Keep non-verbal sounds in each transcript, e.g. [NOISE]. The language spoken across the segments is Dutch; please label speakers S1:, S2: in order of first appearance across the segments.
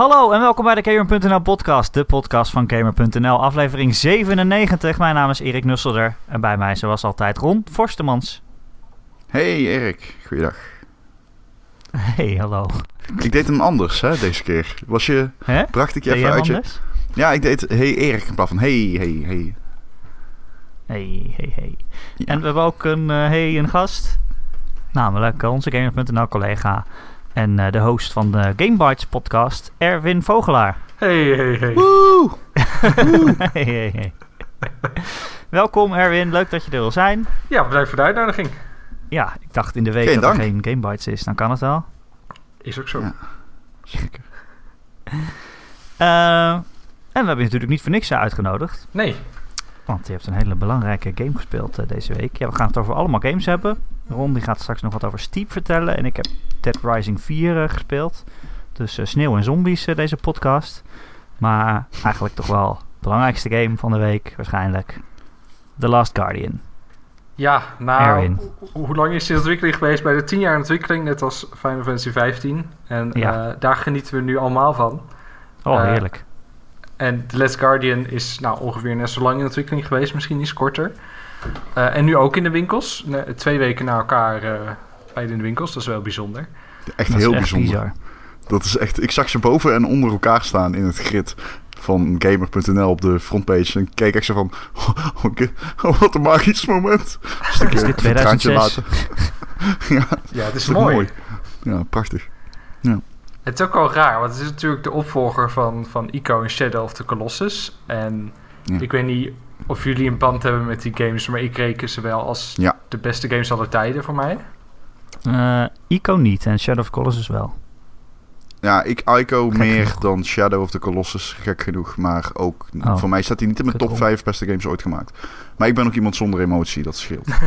S1: Hallo en welkom bij de Gamer.nl podcast, de podcast van Gamer.nl, aflevering 97. Mijn naam is Erik Nusselder en bij mij zoals altijd Ron Forstemans.
S2: Hey Erik, goeiedag.
S1: Hey, hallo.
S2: Ik deed hem anders hè, deze keer. Was je,
S1: Hè?
S2: bracht ik je
S1: Deed
S2: even
S1: jij
S2: uit je...
S1: anders?
S2: Ja, ik deed hey Erik in plaats van hey, hey, hey.
S1: Hey, hey, hey.
S2: Ja.
S1: En we hebben ook een, eh, hey, een gast, namelijk eh, onze Gamer.nl collega en eh, de host van de Gamebytes podcast, Erwin Vogelaar.
S3: Hey, hey, hey.
S2: Woe! [LAUGHS]
S1: hey, hey, hey. Welkom Erwin, leuk dat je er wil zijn.
S3: Ja, bedankt voor de uitnodiging.
S1: Ja, ik dacht in de week
S2: Geen
S1: dat er geen Gamebytes is, dan kan het wel.
S3: Is ook zo.
S2: Ja. Zeker.
S1: Eh, en we hebben je natuurlijk niet voor niks uitgenodigd.
S3: Nee.
S1: Want je hebt een hele belangrijke game gespeeld eh, deze week. Ja, we gaan het over allemaal games hebben. Ron die gaat straks nog wat over Steep vertellen. En ik heb Dead Rising 4 eh, gespeeld. Dus eh, Sneeuw en Zombies eh, deze podcast. Maar eigenlijk toch wel de belangrijkste game van de week waarschijnlijk. The Last Guardian.
S3: Ja, nou, ho- hoe lang is die ontwikkeling geweest? Bij de 10 jaar ontwikkeling, net als Final Fantasy 15. En
S1: Ja.
S3: daar genieten we nu allemaal van.
S1: Oh, heerlijk.
S3: En The Last Guardian is nou ongeveer net zo lang in ontwikkeling geweest, misschien iets korter. Eh, en nu ook in de winkels. Ne- twee weken na elkaar eh beide in de winkels, dat is wel bijzonder.
S2: Echt
S1: Dat
S2: heel
S1: echt
S2: bijzonder.
S1: bizar.
S2: Dat is echt, ik zag ze boven en onder elkaar staan in het grid van gamer.nl op de frontpage. En ik keek echt zo van, [LAUGHS] oké, oh, [LAUGHS] wat een magisch moment. Ik, [LAUGHS]
S1: Is dit
S2: een traantje
S1: 2006?
S2: laten. ja,
S3: Ja, het is mooi.
S2: mooi? ja, prachtig.
S3: Het is ook wel raar, want het is natuurlijk de opvolger van, van Ico en Shadow of the Colossus. En
S2: Ja.
S3: ik weet niet of jullie een band hebben met die games, maar ik reken ze wel als
S2: Ja.
S3: de beste games aller tijden voor mij.
S1: Eh, Ico niet en Shadow of Colossus wel.
S2: Ja, ik Ico
S1: Gek
S2: meer
S1: genoeg.
S2: dan Shadow of the Colossus, gek genoeg. Maar ook,
S1: Oh.
S2: voor mij staat hij niet in mijn top
S1: erom.
S2: 5 beste games ooit gemaakt. Maar ik ben ook iemand zonder emotie, dat scheelt. [LAUGHS]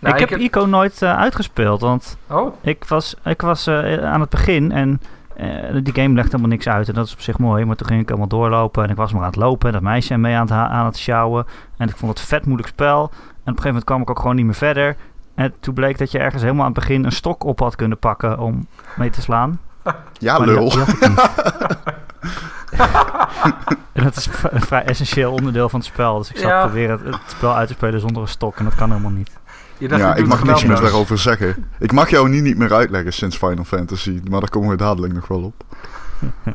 S3: Nou,
S1: ik, heb Ico nooit eh, uitgespeeld, want
S3: Oh,
S1: Ik was, ik was eh, aan het begin en eh, die game legt helemaal niks uit en dat is op zich mooi. Maar toen ging ik helemaal doorlopen en ik was maar aan het lopen. Dat meisje mee aan het, aan het sjouwen. En ik vond het vet moeilijk spel. En op een gegeven moment kwam ik ook gewoon niet meer verder. En toen bleek dat je ergens helemaal aan het begin een stok op had kunnen pakken om mee te slaan. [LAUGHS]
S2: Ja,
S1: Maar
S2: lul.
S1: die had [LAUGHS] en dat is een vrij essentieel onderdeel van het spel. Dus ik zat
S3: Ja.
S1: proberen het, het spel uit te spelen zonder een stok en dat kan helemaal niet.
S3: Je dacht,
S2: Ja, ik mag
S3: het
S2: niks meer daarover zeggen. Ik mag jou niet, niet meer uitleggen sinds Final Fantasy. Maar daar komen we dadelijk nog wel op. [LAUGHS]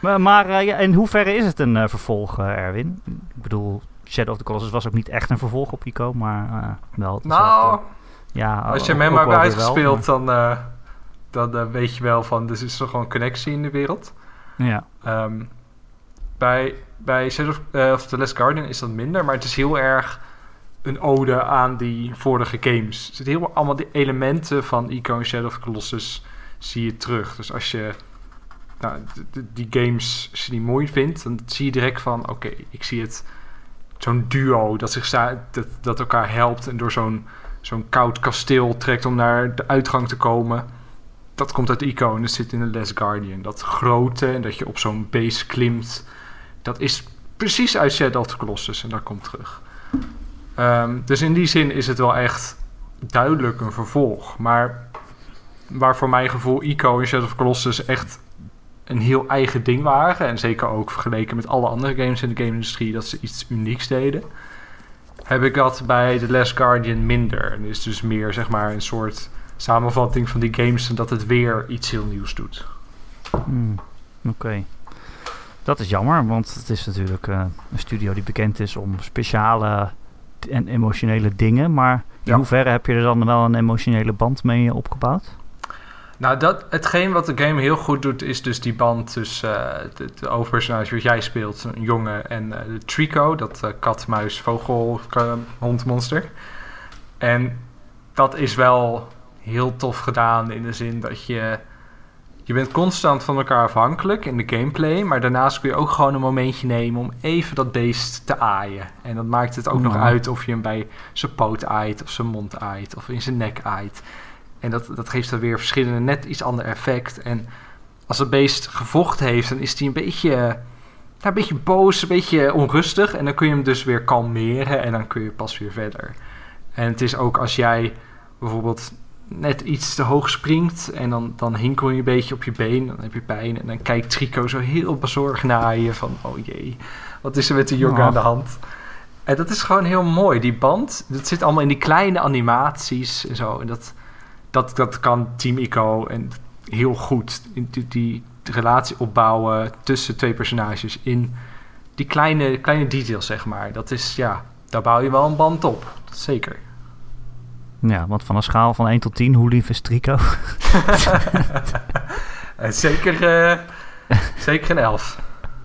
S1: Maar, maar eh, ja, in hoeverre is het een eh, vervolg, eh, Erwin? Ik bedoel, Shadow of the Colossus was ook niet echt een vervolg op Ico, maar eh, wel.
S3: Nou,
S1: ja,
S3: als je hem
S1: ook
S3: maar hebt
S1: wel,
S3: uitgespeeld, dan, eh, dan weet je wel van, dus is er gewoon connectie in de wereld.
S1: Ja,
S3: Ehm, bij, bij Shadow of, of The Last Guardian is dat minder, maar het is heel erg een ode aan die vorige games. Er zitten heel allemaal die elementen van Ico en Shadow of Colossus zie je terug. Dus als je nou, die games als die mooi vindt, dan zie je direct van, oké, ik zie het zo'n duo dat zich dat, dat elkaar helpt en door zo'n zo'n koud kasteel trekt om naar de uitgang te komen. Dat komt uit Ico en dat zit in de Last Guardian. Dat grote en dat je op zo'n base klimt, dat is precies uit Shadow of Colossus en dat komt terug. Ehm, dus in die zin is het wel echt duidelijk een vervolg. Maar waar voor mijn gevoel Ico en Shadow of Colossus echt een heel eigen ding waren. En zeker ook vergeleken met alle andere games in de game-industrie dat ze iets unieks deden. Heb ik dat bij The Last Guardian minder. En is dus meer zeg maar een soort samenvatting van die games en dat het weer iets heel nieuws doet.
S1: Hmm, oké. Dat is jammer, want het is natuurlijk eh, een studio die bekend is om speciale en emotionele dingen. Maar in
S3: Ja.
S1: hoeverre heb je er dan wel een emotionele band mee opgebouwd?
S3: Nou, dat, hetgeen wat de game heel goed doet, is dus die band tussen eh, de, de hoofdpersonage wat jij speelt, een jongen, en eh, de Trico, dat eh, kat, muis, vogel, ka- hond, monster. En dat is wel heel tof gedaan in de zin dat je... Je bent constant van elkaar afhankelijk in de gameplay, maar daarnaast kun je ook gewoon een momentje nemen om even dat beest te aaien. En dat maakt het ook nog uit of je hem bij zijn poot aait, of zijn mond aait, of in zijn nek aait. En dat, dat geeft dan weer verschillende, net iets ander effect. En als het beest gevochten heeft, dan is hij een beetje, nou, een beetje boos, een beetje onrustig. En dan kun je hem dus weer kalmeren en dan kun je pas weer verder. En het is ook als jij bijvoorbeeld net iets te hoog springt en dan, dan hinkel je een beetje op je been, dan heb je pijn en dan kijkt Trico zo heel bezorgd naar je van, oh jee, wat is er met de jongen
S1: Oh.
S3: aan de hand? En dat is gewoon heel mooi, die band, dat zit allemaal in die kleine animaties en zo. En dat, dat, dat kan Team Ico en heel goed, die, die relatie opbouwen tussen twee personages in die kleine, kleine details, zeg maar. Dat is, ja, daar bouw je wel een band op, zeker.
S1: Ja, want van een schaal van 1 tot 10, hoe lief is Trico? [LAUGHS]
S3: Eh, zeker, eh, zeker een elf.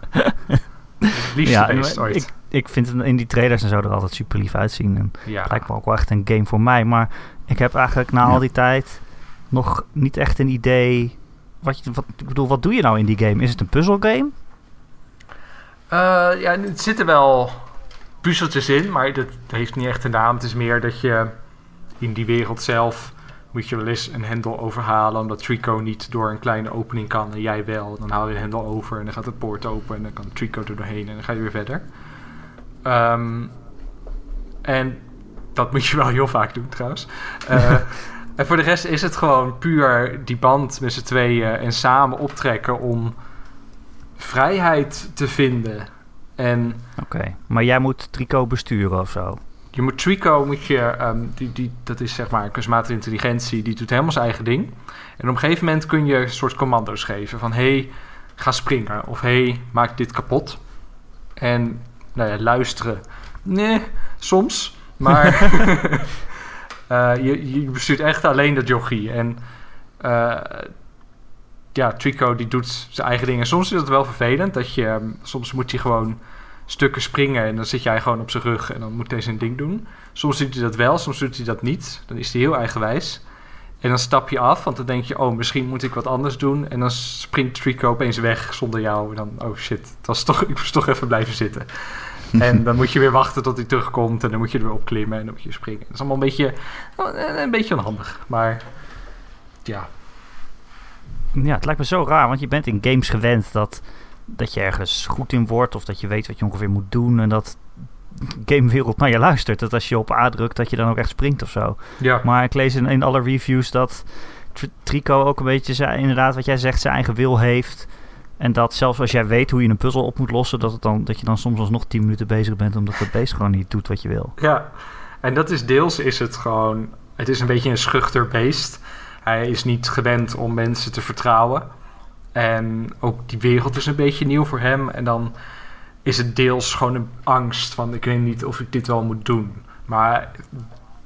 S3: Het liefste
S1: ja,
S3: beest ooit.
S1: ik, ik vind het in die trailers en zo er altijd super lief uitzien. En
S3: ja.
S1: het lijkt me ook wel echt een game voor mij. Maar ik heb eigenlijk na
S2: Ja.
S1: al die tijd nog niet echt een idee. Wat, je, wat, ik bedoel, wat doe je nou in die game? Is het een puzzelgame?
S3: Eh, ja, er zitten wel puzzeltjes in, maar dat heeft niet echt een naam. Het is meer dat je in die wereld zelf moet je wel eens een hendel overhalen, omdat Trico niet door een kleine opening kan en jij wel. Dan haal je de hendel over en dan gaat de poort open en dan kan Trico er doorheen en dan ga je weer verder. Ehm, en dat moet je wel heel vaak doen trouwens. Eh, [LAUGHS] en voor de rest is het gewoon puur die band met z'n tweeën en samen optrekken om vrijheid te vinden. En
S1: Oké, maar jij moet Trico besturen of zo.
S3: Je moet Trico, moet je, ehm, die, die, dat is zeg maar kunstmatige intelligentie, die doet helemaal zijn eigen ding. En op een gegeven moment kun je een soort commando's geven van hey, ga springen of hey, maak dit kapot. En nou ja, luisteren. Nee, soms. Maar [LAUGHS] [LAUGHS] eh, je, je bestuurt echt alleen dat jochie. En eh, ja, Trico die doet zijn eigen dingen. Soms is het wel vervelend dat je, ehm, soms moet hij gewoon stukken springen en dan zit jij gewoon op zijn rug en dan moet hij zijn ding doen. Soms doet hij dat wel, soms doet hij dat niet. Dan is hij heel eigenwijs. En dan stap je af, want dan denk je, oh, misschien moet ik wat anders doen. En dan springt Trico opeens weg zonder jou. En dan, oh shit, het was toch, [LAUGHS] ik moest toch even blijven zitten. [LAUGHS] en dan moet je weer wachten tot hij terugkomt en dan moet je er weer op klimmen en dan moet je springen. Dat is allemaal een beetje, een beetje onhandig. Maar ja,
S1: Ja, het lijkt me zo raar, want je bent in games gewend dat, dat je ergens goed in wordt of dat je weet wat je ongeveer moet doen en dat gamewereld naar je luistert. Dat als je op A drukt, dat je dan ook echt springt of zo.
S3: ja.
S1: Maar ik lees in, in alle reviews dat Tr- Trico ook een beetje zijn, inderdaad wat jij zegt, zijn eigen wil heeft. En dat zelfs als jij weet hoe je een puzzel op moet lossen, dat, het dan, dat je dan soms alsnog 10 minuten bezig bent omdat het beest gewoon niet doet wat je wil.
S3: Ja, en dat is deels is het gewoon... Het is een beetje een schuchter beest. Hij is niet gewend om mensen te vertrouwen. En ook die wereld is een beetje nieuw voor hem. En dan is het deels gewoon een angst van... ik weet niet of ik dit wel moet doen. Maar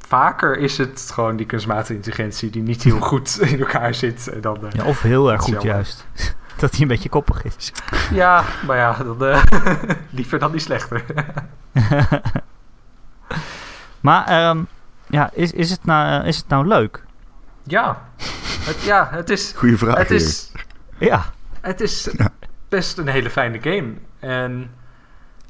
S3: vaker is het gewoon die kunstmatige intelligentie... die niet heel [LAUGHS] goed in elkaar zit. En dan, eh,
S1: Ja, of heel erg goed
S3: jammer.
S1: juist. [LAUGHS] dat hij een beetje koppig is. [LAUGHS]
S3: ja, maar ja, dan, eh, liever dan die slechter.
S1: maar ehm, ja, is, is, het nou, is het nou leuk?
S3: ja, het, ja, het is...
S2: Goeie vraag.
S3: Het is
S1: Ja,
S3: Het is
S2: Ja.
S3: best een hele fijne game. En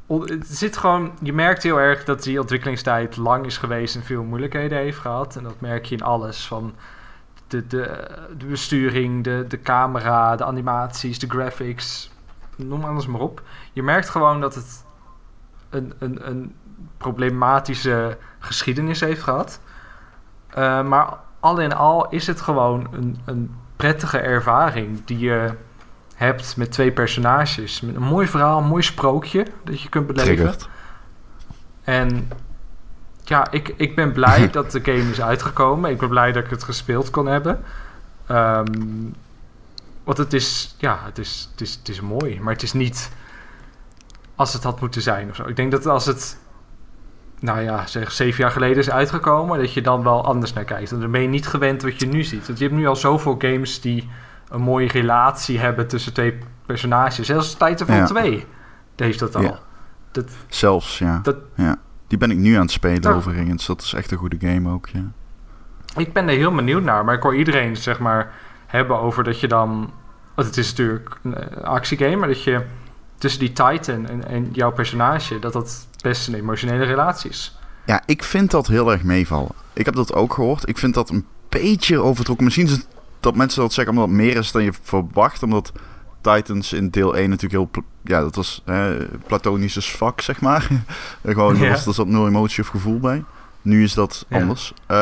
S3: het zit gewoon, je merkt heel erg dat die ontwikkelingstijd lang is geweest en veel moeilijkheden heeft gehad. En dat merk je in alles. Van de, de, de besturing, de, de camera, de animaties, de graphics. Noem alles maar op. Je merkt gewoon dat het een, een, een problematische geschiedenis heeft gehad. Eh, maar al in al is het gewoon een, een prettige ervaring die je hebt met twee personages. Met een mooi verhaal, een mooi sprookje dat je kunt beleven.
S2: Triggerd.
S3: En ja, ik, ik ben blij [LAUGHS] dat de game is uitgekomen. Ik ben blij dat ik het gespeeld kon hebben. Ehm, want het is, ja, het is, het, is, het is mooi. Maar het is niet als het had moeten zijn of zo. Ik denk dat als het, nou ja, zeg zeven jaar geleden is uitgekomen... dat je dan wel anders naar kijkt. Want dan ben je niet gewend wat je nu ziet. Want je hebt nu al zoveel games die een mooie relatie hebben... tussen twee personages. Zelfs Titanfall
S2: Ja.
S3: 2 heeft dat al.
S2: Ja.
S3: Dat,
S2: Zelfs, ja.
S3: Dat-
S2: ja. Die ben ik nu aan het spelen
S3: Ja.
S2: overigens. Dat is echt een goede game ook, ja.
S3: Ik ben er heel benieuwd naar, maar ik hoor iedereen zeg maar hebben over dat je dan. Want het is natuurlijk een eh, actiegame, maar dat je tussen die Titan en, en jouw personage, dat dat best een emotionele relatie is.
S2: Ja, ik vind dat heel erg meevallen. Ik heb dat ook gehoord. Ik vind dat een beetje overtrokken. Misschien is het dat mensen dat zeggen omdat het meer is dan je verwacht. Omdat Titans in deel 1 natuurlijk heel... Ja, dat was hè, platonisch as fuck, zeg maar. [LAUGHS] Gewoon, er was- er zat nul emotie of gevoel bij. Nu is dat
S3: Ja.
S2: anders. Eh,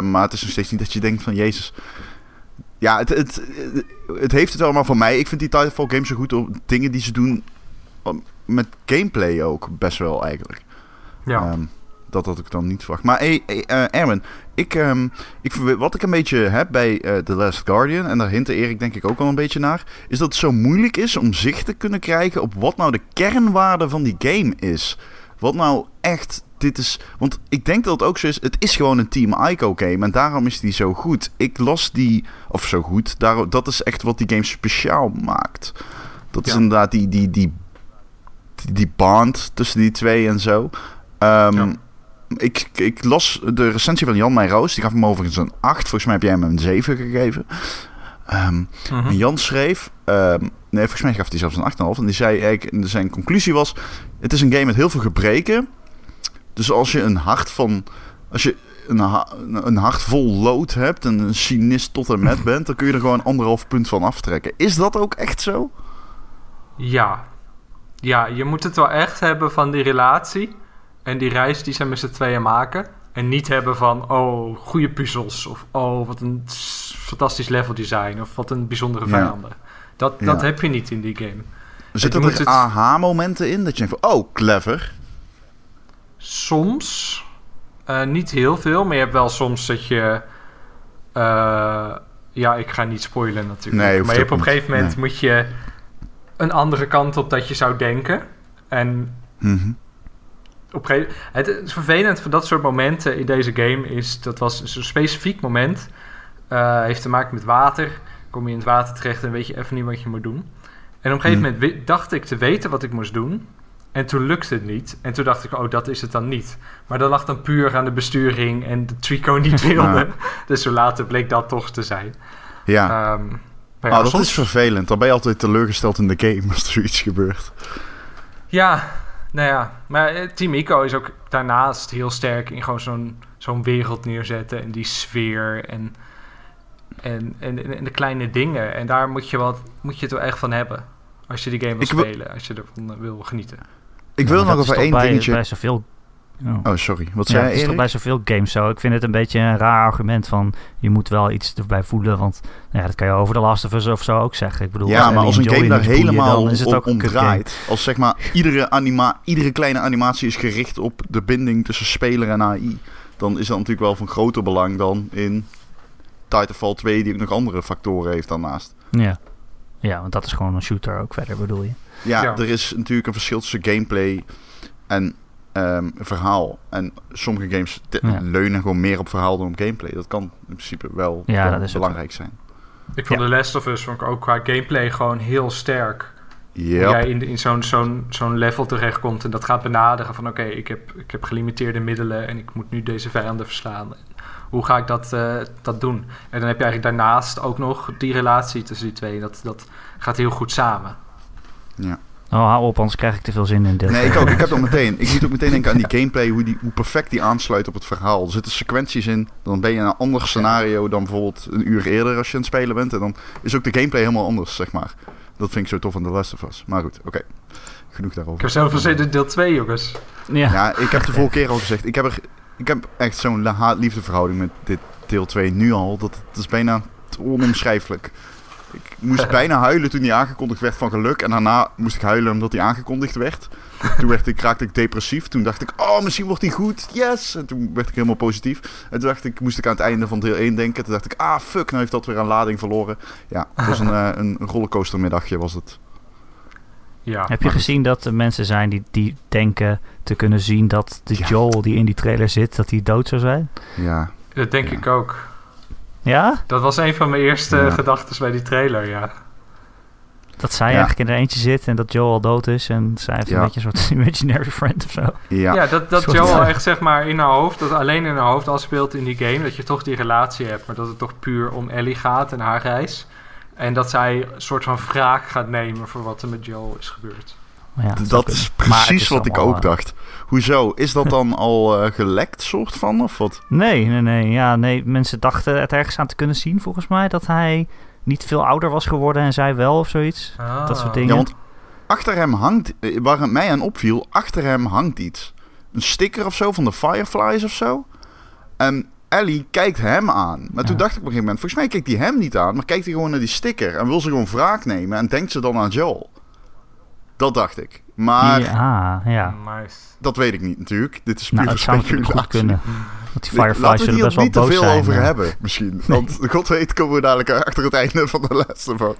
S2: maar het is nog steeds niet dat je denkt van... Jezus. Ja, het, het, het heeft het allemaal van mij. Ik vind die Titanfall games zo goed op dingen die ze doen... Met gameplay ook best wel eigenlijk.
S3: Ja.
S2: Ehm, dat had ik dan niet verwacht. Maar hey, hey, eh, Erwin, ik, ehm, ik, wat ik een beetje heb bij eh, The Last Guardian, en daar hintte Erik denk ik ook al een beetje naar, is dat het zo moeilijk is om zicht te kunnen krijgen op wat nou de kernwaarde van die game is. Wat nou echt dit is. Want ik denk dat het ook zo is. Het is gewoon een Team Ico game. En daarom is die zo goed. Ik las die. Of zo goed. Daar, dat is echt wat die game speciaal maakt. Dat is inderdaad die, die, die, die, band tussen die twee en zo. Ehm,
S3: Ja.
S2: ik, ik las de recensie van Jan Meijroos. Die gaf hem overigens een 8. Volgens mij heb jij hem een 7 gegeven. Ehm,
S3: Mhm.
S2: en Jan schreef, ehm, nee, volgens mij gaf hij zelfs een 8,5. En die zei eigenlijk, zijn conclusie was: Het is een game met heel veel gebreken. Dus als je een hart van. Als je een, ha- een hart vol lood hebt en een cynist tot en met [LAUGHS] bent, dan kun je er gewoon anderhalf punt van aftrekken. Is dat ook echt zo?
S3: Ja. Ja, je moet het wel echt hebben van die relatie. En die reis die ze met z'n tweeën maken. En niet hebben van, oh, goede puzzels. Of, oh, wat een fantastisch level design. Of wat een bijzondere
S2: Ja.
S3: vijanden. Dat,
S2: Ja.
S3: dat heb je niet in die game.
S2: Zitten er
S3: moet het-
S2: aha-momenten in? Dat je denkt van, oh, clever.
S3: Soms. eh, niet heel veel. Maar je hebt wel soms dat je... eh, ja, ik ga niet spoilen natuurlijk.
S2: Nee,
S3: maar je hebt op een gegeven moment moet je een andere kant op dat je zou denken. En
S2: Mhm.
S3: op een gegeven het is vervelend van dat soort momenten in deze game is dat was zo'n specifiek moment eh, heeft te maken met water kom je in het water terecht en weet je even niet wat je moet doen en op een gegeven
S2: Hmm.
S3: moment dacht ik te weten wat ik moest doen en toen lukte het niet en toen dacht ik oh dat is het dan niet maar dat lag dan puur aan de besturing en de Trico niet [LAUGHS] wilde dus zo later bleek dat toch te zijn
S2: Ja.
S3: Ehm,
S2: Ah, dat
S3: soms-
S2: is vervelend. Dan ben je altijd teleurgesteld in de game [LAUGHS] als er zoiets gebeurt.
S3: Ja, nou ja. Maar eh, Team Ico is ook daarnaast heel sterk in gewoon zo'n zo'n wereld neerzetten. En die sfeer en, en, en, en de kleine dingen. En daar moet je, wel, moet je het wel echt van hebben. Als je die game wil
S2: Ik
S3: spelen. Als je ervan wil genieten.
S2: Ik wil nog over
S1: toch
S2: één
S1: bij,
S2: dingetje...
S1: Bij zoveel... Oh.
S2: Oh, sorry. Wat
S1: Ja,
S2: zei
S1: het is
S2: je,
S1: toch bij zoveel games zo. Ik vind het een beetje een raar argument van je moet wel iets erbij voelen. Want nou ja, dat kan je over de Last of Us of zo ook zeggen. Ik bedoel,
S2: Ja, maar als
S1: en
S2: een game daar
S1: boeien,
S2: helemaal
S1: dan is het
S2: om, draait. Als zeg maar iedere, anima iedere kleine animatie is gericht op de binding tussen speler en AI. Dan is dat natuurlijk wel van groter belang dan in Titanfall 2 die ook nog andere factoren heeft daarnaast.
S1: Ja. ja, want dat is gewoon een shooter ook verder bedoel je.
S2: Ja,
S3: Ja.
S2: er is natuurlijk een verschil tussen gameplay en ehm, verhaal. En sommige games
S1: Ja.
S2: leunen gewoon meer op verhaal dan op gameplay. Dat kan in principe wel,
S1: Ja, dat is
S2: belangrijk zijn.
S3: Ik vond
S1: Ja.
S3: The Last of Us vond ik ook qua gameplay gewoon heel sterk. Hoe
S2: Ja,
S3: jij in, in zo'n zo'n zo'n level terechtkomt en dat gaat benaderen van oké, ik, heb, ik heb gelimiteerde middelen en ik moet nu deze vijanden verslaan. Hoe ga ik dat, eh, dat doen? En dan heb je eigenlijk daarnaast ook nog die relatie tussen die twee. Dat, dat gaat heel goed samen.
S1: Oh, hou op, anders krijg ik te veel zin in dit.
S2: Nee, ik ook. Ik heb dat [LAUGHS] meteen. Ik moet ook meteen denken aan die gameplay, hoe, die, hoe perfect die aansluit op het verhaal. Er zitten sequenties in, dan ben je in een ander scenario dan bijvoorbeeld een uur eerder als je aan het spelen bent. En dan is ook de gameplay helemaal anders, zeg maar. Dat vind ik zo tof aan The Last of Us. Maar goed, oké. Genoeg
S3: Ik
S2: daarover.
S3: heb zelf zin in deel 2, jongens.
S1: Ja.
S2: Ja, ik heb de vorige keer al gezegd, ik heb, er, ik heb echt zo'n haat-liefde verhouding met dit deel 2 nu al. Dat het is bijna onomschrijfelijk. Ik moest [LAUGHS] bijna huilen toen die aangekondigd werd van geluk. En daarna moest ik huilen omdat die aangekondigd werd. Toen werd ik, raakte ik depressief. Toen dacht ik, oh, misschien wordt die goed. Yes! En toen werd ik helemaal positief. En toen dacht ik, moest ik aan het einde van deel 1 denken. Toen dacht ik, ah, fuck, nou heeft dat weer aan lading verloren. Ja, het was een, eh, een rollercoastermiddagje was het.
S3: Ja,
S1: Heb je gezien dat er mensen zijn die, die denken te kunnen zien dat de
S2: Ja.
S1: Joel die in die trailer zit, dat hij dood zou zijn?
S2: Ja,
S3: Dat denk
S2: Ja.
S3: ik ook.
S1: Ja?
S3: Dat was een van mijn eerste
S2: Ja.
S3: gedachten bij die trailer, ja.
S1: Dat zij
S2: Ja.
S1: eigenlijk in er eentje zit en dat Joel al dood is en zij heeft
S2: Ja.
S1: een beetje een soort [LAUGHS] imaginary friend of zo.
S2: ja.
S3: Ja, dat, dat Joel echt zeg maar in haar hoofd, dat alleen in haar hoofd al speelt in die game, dat je toch die relatie hebt, maar dat het toch puur om Ellie gaat en haar reis. En dat zij een soort van wraak gaat nemen voor wat er met Joel is gebeurd.
S1: Ja,
S2: dat is precies
S1: is
S2: wat ik ook
S1: eh,
S2: dacht. Hoezo? Is dat dan al eh, gelekt, soort van? Of wat?
S1: Nee, nee, nee. Ja, nee. Mensen dachten het ergens aan te kunnen zien, volgens mij, dat hij niet veel ouder was geworden en zij wel of zoiets. Dat soort dingen.
S2: Ja, want achter hem hangt, eh, waar het mij aan opviel, achter hem hangt iets. Een sticker of zo van de Fireflies of zo. En Ellie kijkt hem aan. Maar toen dacht ik op een gegeven moment, volgens mij kijkt hij hem niet aan, maar kijkt hij gewoon naar die sticker en wil ze gewoon wraak nemen en denkt ze dan aan Joel. Dat dacht ik. Maar
S1: ja, ja.
S3: Nice.
S2: dat weet ik niet natuurlijk. Dit is puur
S1: Nou, dat zou natuurlijk goed
S2: speculatie.
S1: kunnen. Want die
S2: Weet-
S1: Fireflies
S2: Laten we
S1: zullen
S2: hier
S1: best wel
S2: niet te veel
S1: zijn.
S2: over
S1: eh.
S2: hebben, misschien. Want [LAUGHS] god weet komen we dadelijk achter het einde van de laatste van.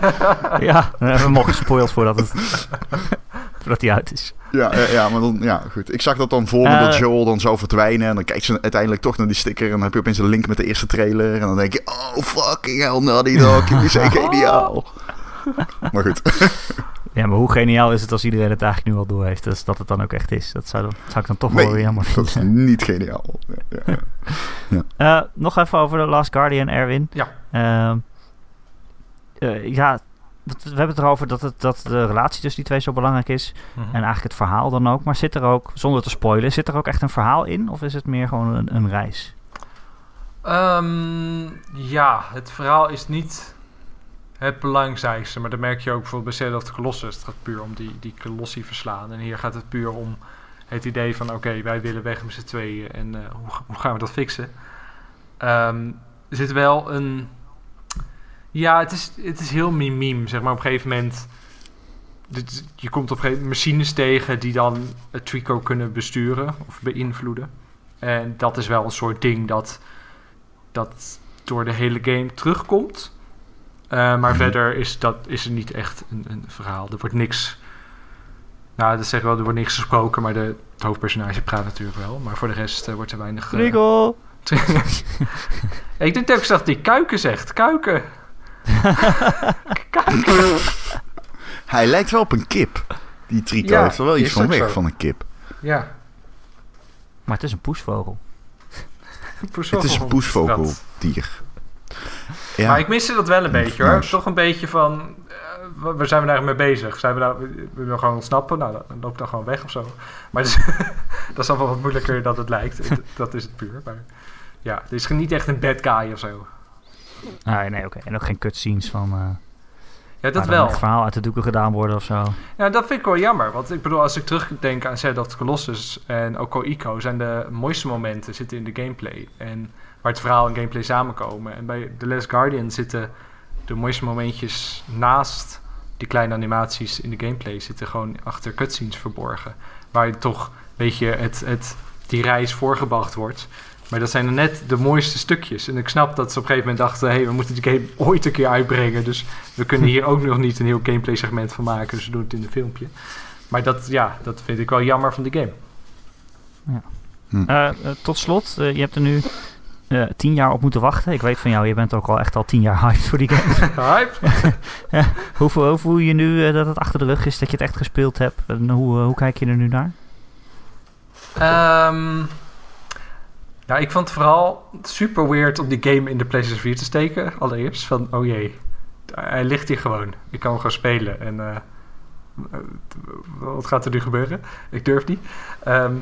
S2: [LAUGHS]
S1: Ja, we mogen gespoild voordat het [LAUGHS] voordat hij uit is.
S2: Ja, ja, ja, maar dan, ja, goed. Ik zag dat dan voor me
S1: Eh.
S2: dat Joel dan zou verdwijnen. En dan kijkt ze uiteindelijk toch naar die sticker. En dan heb je opeens een link met de eerste trailer. En dan denk je, oh fucking hell, Naughty Dog. Jullie zijn geniaal. Maar goed.
S1: Ja, maar hoe geniaal is het als iedereen het eigenlijk nu al door heeft? Dus dat het dan ook echt is. Dat zou, dan- zou ik dan toch wel weer jammer
S2: dat is
S1: vinden.
S2: niet geniaal. Ja, ja. [LAUGHS]
S1: Eh, nog even over The Last Guardian, Erwin.
S3: Ja.
S1: Ehm, eh, ja, dat- we hebben het erover dat, het, dat de relatie tussen die twee zo belangrijk is.
S3: Mhm.
S1: En eigenlijk het verhaal dan ook. Maar zit er ook, zonder te spoilen, zit er ook echt een verhaal in? Of is het meer gewoon een, een reis?
S3: Ehm, ja, het verhaal is niet het belangrijkste. Maar dat merk je ook bijvoorbeeld bij Shadow of the Colossus. Het gaat puur om die, die kolossie verslaan. En hier gaat het puur om het idee van... Oké, wij willen weg met z'n tweeën. En eh, hoe, gaan we dat fixen? Ehm, er zit wel een... Ja, het is, het is heel mimiem. Zeg maar op een gegeven moment... Je komt op een gegeven moment machines tegen die dan het Trico kunnen besturen of beïnvloeden. En dat is wel een soort ding dat, dat door de hele game terugkomt. Eh, maar
S2: Mhm.
S3: verder is, dat, is er niet echt een, een verhaal. Er wordt niks. Nou, dat zeggen wel, er wordt niks gesproken, maar de, het hoofdpersonage praat natuurlijk wel. Maar voor de rest eh, wordt er weinig. eh,
S1: Trigo! [LAUGHS]
S3: ik denk dat ik zag die kuiken zegt. Kuiken. kuiken. [LAUGHS]
S2: Hij lijkt wel op een kip. Die Trico
S3: Ja,
S2: heeft er wel iets van weg
S3: zo.
S2: van een kip.
S3: Ja.
S1: Maar het is een poesvogel. [LAUGHS]
S2: Het is een poesvogeldier. Ja.
S3: Maar ik miste dat wel een beetje hoor.
S2: Nice.
S3: Toch een beetje van. eh, wa- waar zijn we daar mee bezig? Zijn we daar. We willen gewoon ontsnappen? Nou, dan loop dan gewoon weg of zo. Maar dus, [LAUGHS] dat is dan wel wat moeilijker dan het lijkt. [LAUGHS] Dat is het puur. Maar ja, het is niet echt een bad guy of zo.
S1: Ah, nee, oké. En ook geen cutscenes van... eh
S3: Ja, dat wel.
S1: echt verhaal uit de doeken gedaan worden of zo.
S3: Ja, dat vind ik wel jammer. Want ik bedoel, als ik terugdenk aan Shadow of the Colossus en Oko Ico... zijn de mooiste momenten zitten in de gameplay. En waar het verhaal en gameplay samenkomen. En bij The Last Guardian zitten de mooiste momentjes naast die kleine animaties in de gameplay... zitten gewoon achter cutscenes verborgen. Waar je toch, weet je, het, het, die reis voorgebracht wordt... Maar dat zijn er net de mooiste stukjes. En ik snap dat ze op een gegeven moment dachten... hé, hey, we moeten die game [LAUGHS] ooit een keer uitbrengen. Dus we kunnen hier ook nog niet een heel gameplay segment van maken. Dus we doen het in een filmpje. Maar dat, ja, dat vind ik wel jammer van de game.
S1: Eh, eh, tot slot, eh, je hebt er nu eh, tien jaar op moeten wachten. Ik weet van jou, je bent ook al echt al tien jaar hyped voor die game. [LAUGHS] [LAUGHS]
S3: Hype?
S1: hoe, voel, hoe voel je nu eh, dat het achter de rug is, dat je het echt gespeeld hebt? En hoe, eh, hoe kijk je er nu naar?
S3: Ehm, ja, ik vond het vooral super weird om die game in de PlayStation 4 te steken. Allereerst van, oh jee, hij ligt hier gewoon. Ik kan hem gewoon spelen. En wat gaat er nu gebeuren? Ik durf niet. Ehm,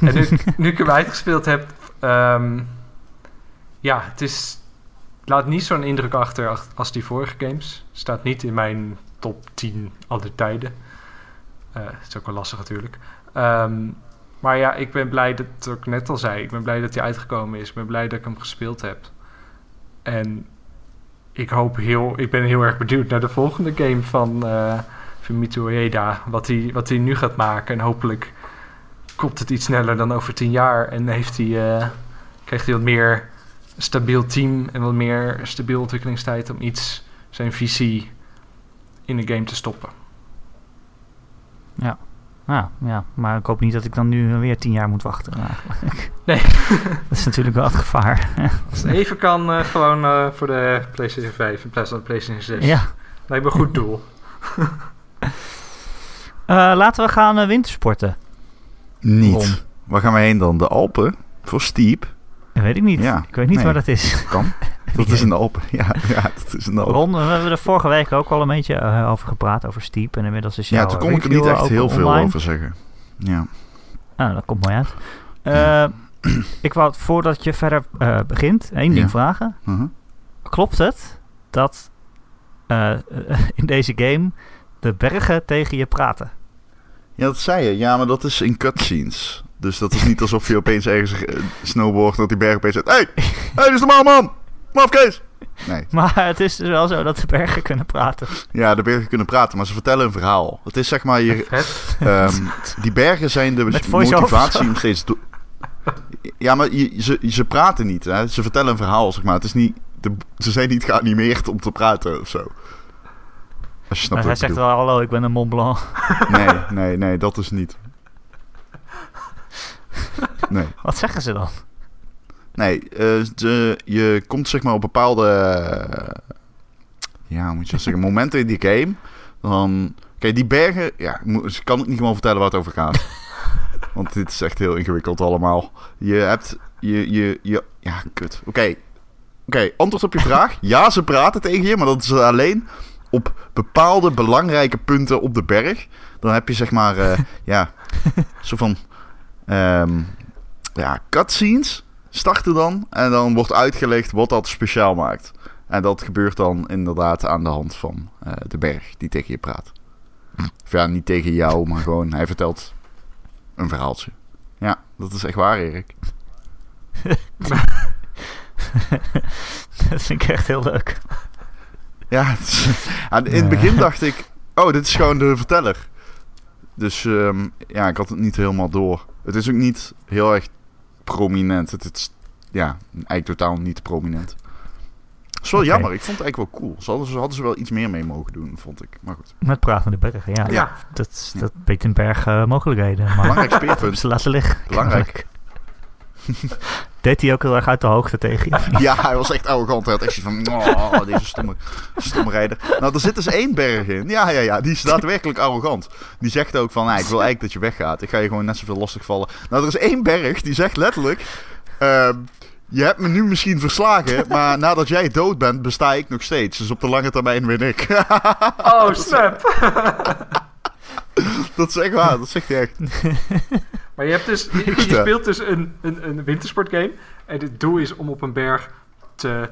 S3: en nu, [LAUGHS] nu ik hem uitgespeeld heb, ehm, ja, het is, laat niet zo'n indruk achter als- die vorige games. Staat niet in mijn top 10 aller tijden. Eh is ook wel lastig natuurlijk. Ehm, maar ja, ik ben blij dat, ik net al zei, ik ben blij dat hij uitgekomen is. Ik ben blij dat ik hem gespeeld heb. En ik hoop heel, ik ben heel erg benieuwd naar de volgende game van eh Fumito Ueda. Wat hij, wat hij nu gaat maken. En hopelijk komt het iets sneller dan over tien jaar. En heeft hij, eh, krijgt hij wat meer stabiel team en wat meer stabiel ontwikkelingstijd om iets, zijn visie in de game te stoppen.
S1: Ja, ja, maar ik hoop niet dat ik dan nu weer tien jaar moet wachten. Eigenlijk. [LAUGHS]
S3: Nee. [LAUGHS]
S1: dat is natuurlijk wel het gevaar.
S3: Als het even kan, eh, gewoon eh, voor de PlayStation 5 in plaats van de PlayStation 6.
S1: ja.
S3: Lijkt me een goed doel. [LAUGHS]
S1: Eh, laten we gaan eh, wintersporten.
S2: Niet. Waar gaan we heen dan? De Alpen? Voor Steep?
S1: Dat weet ik niet.
S2: Ja,
S1: Ik weet niet
S2: nee.
S1: waar dat is.
S2: Kan. [LAUGHS] Dat is de Alpen. Ja, ja, dat is Alpen.
S1: Ron, we hebben er vorige week ook al een beetje eh, over gepraat, over Steep. En inmiddels is
S2: Ja, toen kon ik er niet echt heel veel over zeggen. Ja.
S1: Ah, dat komt mooi uit. Eh, ik wou voordat je verder eh, begint, één ding
S2: Ja.
S1: vragen.
S2: Mhm.
S1: Klopt het dat [LAUGHS] in deze game de bergen tegen je praten?
S2: Ja, dat zei je. Ja, maar dat is in cutscenes. Dus dat is niet alsof je opeens ergens eh, snowboardt dat die berg opeens zegt... Hé, hey, hey, dit is normaal man! Mafkees! Nee. [LAUGHS]
S1: Maar het is dus wel zo dat de bergen kunnen praten.
S2: Ja, de bergen kunnen praten, maar ze vertellen een verhaal. Het is zeg maar... Je, ehm, [LAUGHS] die bergen zijn de motivatie om steeds... Ja, maar je, ze, ze praten niet. Hè? Ze vertellen een verhaal, zeg maar. Het is niet... De, ze zijn niet geanimeerd om te praten of zo. Als
S1: Maar hij
S2: ik
S1: zegt wel, hallo, ik ben een Mont Blanc. [LAUGHS]
S2: Nee, nee, nee, dat is niet. [LAUGHS] Nee.
S1: Wat zeggen ze dan?
S2: Nee, eh, de, je komt zeg maar op bepaalde... ja, hoe moet je dat zeggen? Momenten in die game. Dan... Kijk, die bergen... Ja, ik ik kan het niet gewoon vertellen waar het over gaat. [LAUGHS] Want dit is echt heel ingewikkeld allemaal. Je hebt... Je, je, je, ja, kut. Oké. Oké, antwoord op je vraag. Ja, ze praten tegen je, maar dat is alleen op bepaalde belangrijke punten op de berg. Dan heb je zeg maar... eh, [LAUGHS] ja, zo van... ehm, ja, cutscenes starten dan. En dan wordt uitgelegd wat dat speciaal maakt. En dat gebeurt dan inderdaad aan de hand van eh, de berg die tegen je praat. Of ja, niet tegen jou, maar gewoon hij vertelt een verhaaltje. Ja, dat is echt waar, Erik. [LAUGHS]
S1: dat vind ik echt heel leuk.
S2: Ja, [LAUGHS] in het begin dacht ik, oh, dit is gewoon de verteller. Dus ehm, ja, ik had het niet helemaal door. Het is ook niet heel erg prominent. Het is ja, eigenlijk totaal niet prominent. Het is wel jammer. Ik vond het eigenlijk wel cool. Ze hadden, ze hadden ze wel iets meer mee mogen doen, vond ik. Maar goed.
S1: Met pratende bergen, ja.
S3: Ja.
S1: Dat, is- dat biedt een berg eh, mogelijkheden. Maar
S2: Belangrijk speerpunt. [LAUGHS]
S1: ze laten liggen.
S2: Belangrijk. [LAUGHS]
S1: Deed hij ook heel erg uit de hoogte tegen je? [LAUGHS]
S2: Ja, hij was echt arrogant. Hij had echt van, oh, deze stomme, stomme rijder. Nou, er zit dus één berg in. Ja, ja, ja. Die is daadwerkelijk arrogant. Die zegt ook van, ik wil eigenlijk dat je weggaat. Ik ga je gewoon net zoveel lastigvallen. Nou, er is één berg die zegt letterlijk... ehm, je hebt me nu misschien verslagen, maar nadat jij dood bent, besta ik nog steeds. Dus op de lange termijn win ik. [LAUGHS]
S3: Oh, snap. [LAUGHS] [LAUGHS]
S2: dat is echt waar, dat zegt hij echt. [LAUGHS]
S3: Maar je, hebt dus, je, [LAUGHS] speelt dus een, een, een wintersportgame. En het doel is om op een berg te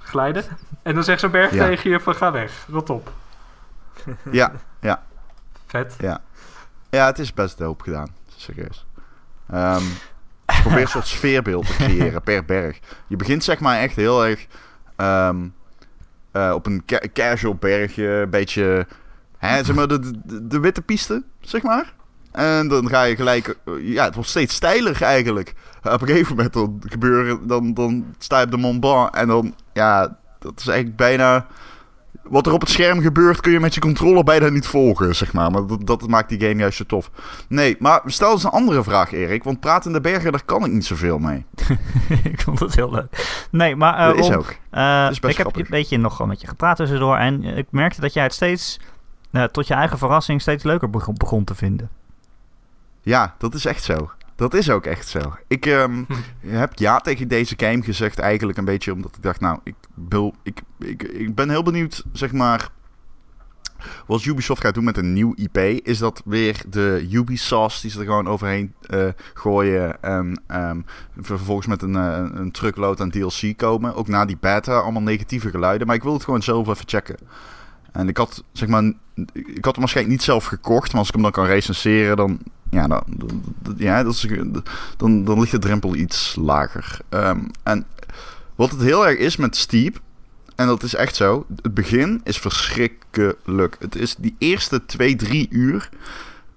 S3: glijden. En dan zegt zo'n berg
S2: Ja.
S3: tegen je van ga weg, rot op.
S2: Ja,
S3: Vet.
S2: ja. Ja, het is best dope gedaan. Serieus. Ehm, probeer een soort sfeerbeeld te creëren per berg. Je begint zeg maar echt heel erg ehm, eh, op een ca- casual bergje, een beetje, hè, zeg maar de, de, de witte piste, zeg maar. En dan ga je gelijk, eh, ja, het wordt steeds steiler eigenlijk. Op een gegeven moment dan gebeuren, dan, dan sta je op de Mont Blanc en dan, ja, dat is eigenlijk bijna... Wat er op het scherm gebeurt kun je met je controller bijna niet volgen, zeg maar. Maar dat, dat maakt die game juist zo tof. Nee, maar stel eens een andere vraag, Erik. Want praten in de bergen, daar kan ik niet zoveel mee. [LAUGHS]
S1: ik vond het heel leuk. Nee, maar eh,
S2: dat is ook.
S1: eh,
S2: Dat is best
S1: ik heb een beetje nog gewoon met je gepraat tussendoor. En eh, ik merkte dat jij het steeds, eh, tot je eigen verrassing, steeds leuker begon, begon te vinden.
S2: Ja, dat is echt zo. Dat is ook echt zo. Ik ehm, [LAUGHS] heb ja tegen deze game gezegd eigenlijk een beetje omdat ik dacht, nou, ik, wil, ik, ik, ik ben heel benieuwd, zeg maar, wat Ubisoft gaat doen met een nieuw IP. Is dat weer de Ubisoft die ze er gewoon overheen eh, gooien en ehm, vervolgens met een, eh, een truckload aan DLC komen. Ook na die beta, allemaal negatieve geluiden. Maar ik wil het gewoon zelf even checken. En ik had, zeg maar, ik had hem waarschijnlijk niet zelf gekocht, maar als ik hem dan kan recenseren, dan, ja, dan, ja, dan, dan ligt de drempel iets lager. Ehm, en wat het heel erg is met Steep, en dat is echt zo, het begin is verschrikkelijk. Het is die eerste twee, drie uur,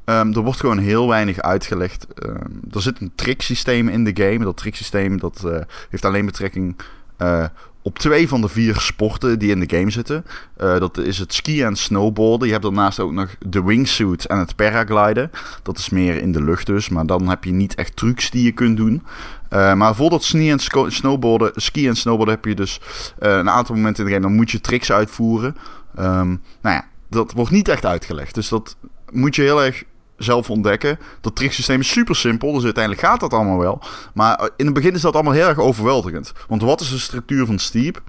S2: ehm, er wordt gewoon heel weinig uitgelegd. Ehm, er zit een tricksysteem in de game. Dat tricksysteem dat, eh, heeft alleen betrekking eh, op twee van de vier sporten die in de game zitten. Eh, dat is het skiën en snowboarden. Je hebt daarnaast ook nog de wingsuit en het paragliden. Dat is meer in de lucht dus, maar dan heb je niet echt trucs die je kunt doen. Eh, maar voor dat skiën en, snowboarden, skiën en snowboarden heb je dus eh, een aantal momenten in de game. Dan moet je tricks uitvoeren. Ehm, nou ja, dat wordt niet echt uitgelegd. Dus dat moet je heel erg zelf ontdekken. Dat tricksysteem is super simpel, dus uiteindelijk gaat dat allemaal wel. Maar in het begin is dat allemaal heel erg overweldigend. Want wat is de structuur van Steep?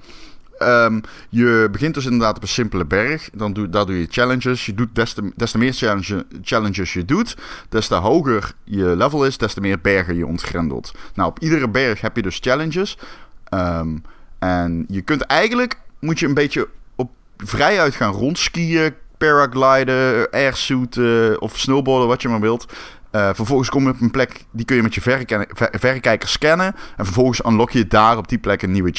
S2: Ehm, je begint dus inderdaad op een simpele berg. Dan doe, daar doe je challenges. Je doet des te, des te meer challenge, challenges je doet, des te hoger je level is, des te meer bergen je ontgrendelt. Nou, op iedere berg heb je dus challenges. Ehm, en je kunt eigenlijk, moet je een beetje op vrijuit gaan rondskiën, paragliden, airsuiten of snowboarden, wat je maar wilt. Uh, vervolgens kom je op een plek, die kun je met je verrekijker scannen. En vervolgens unlock je daar op die plek een nieuwe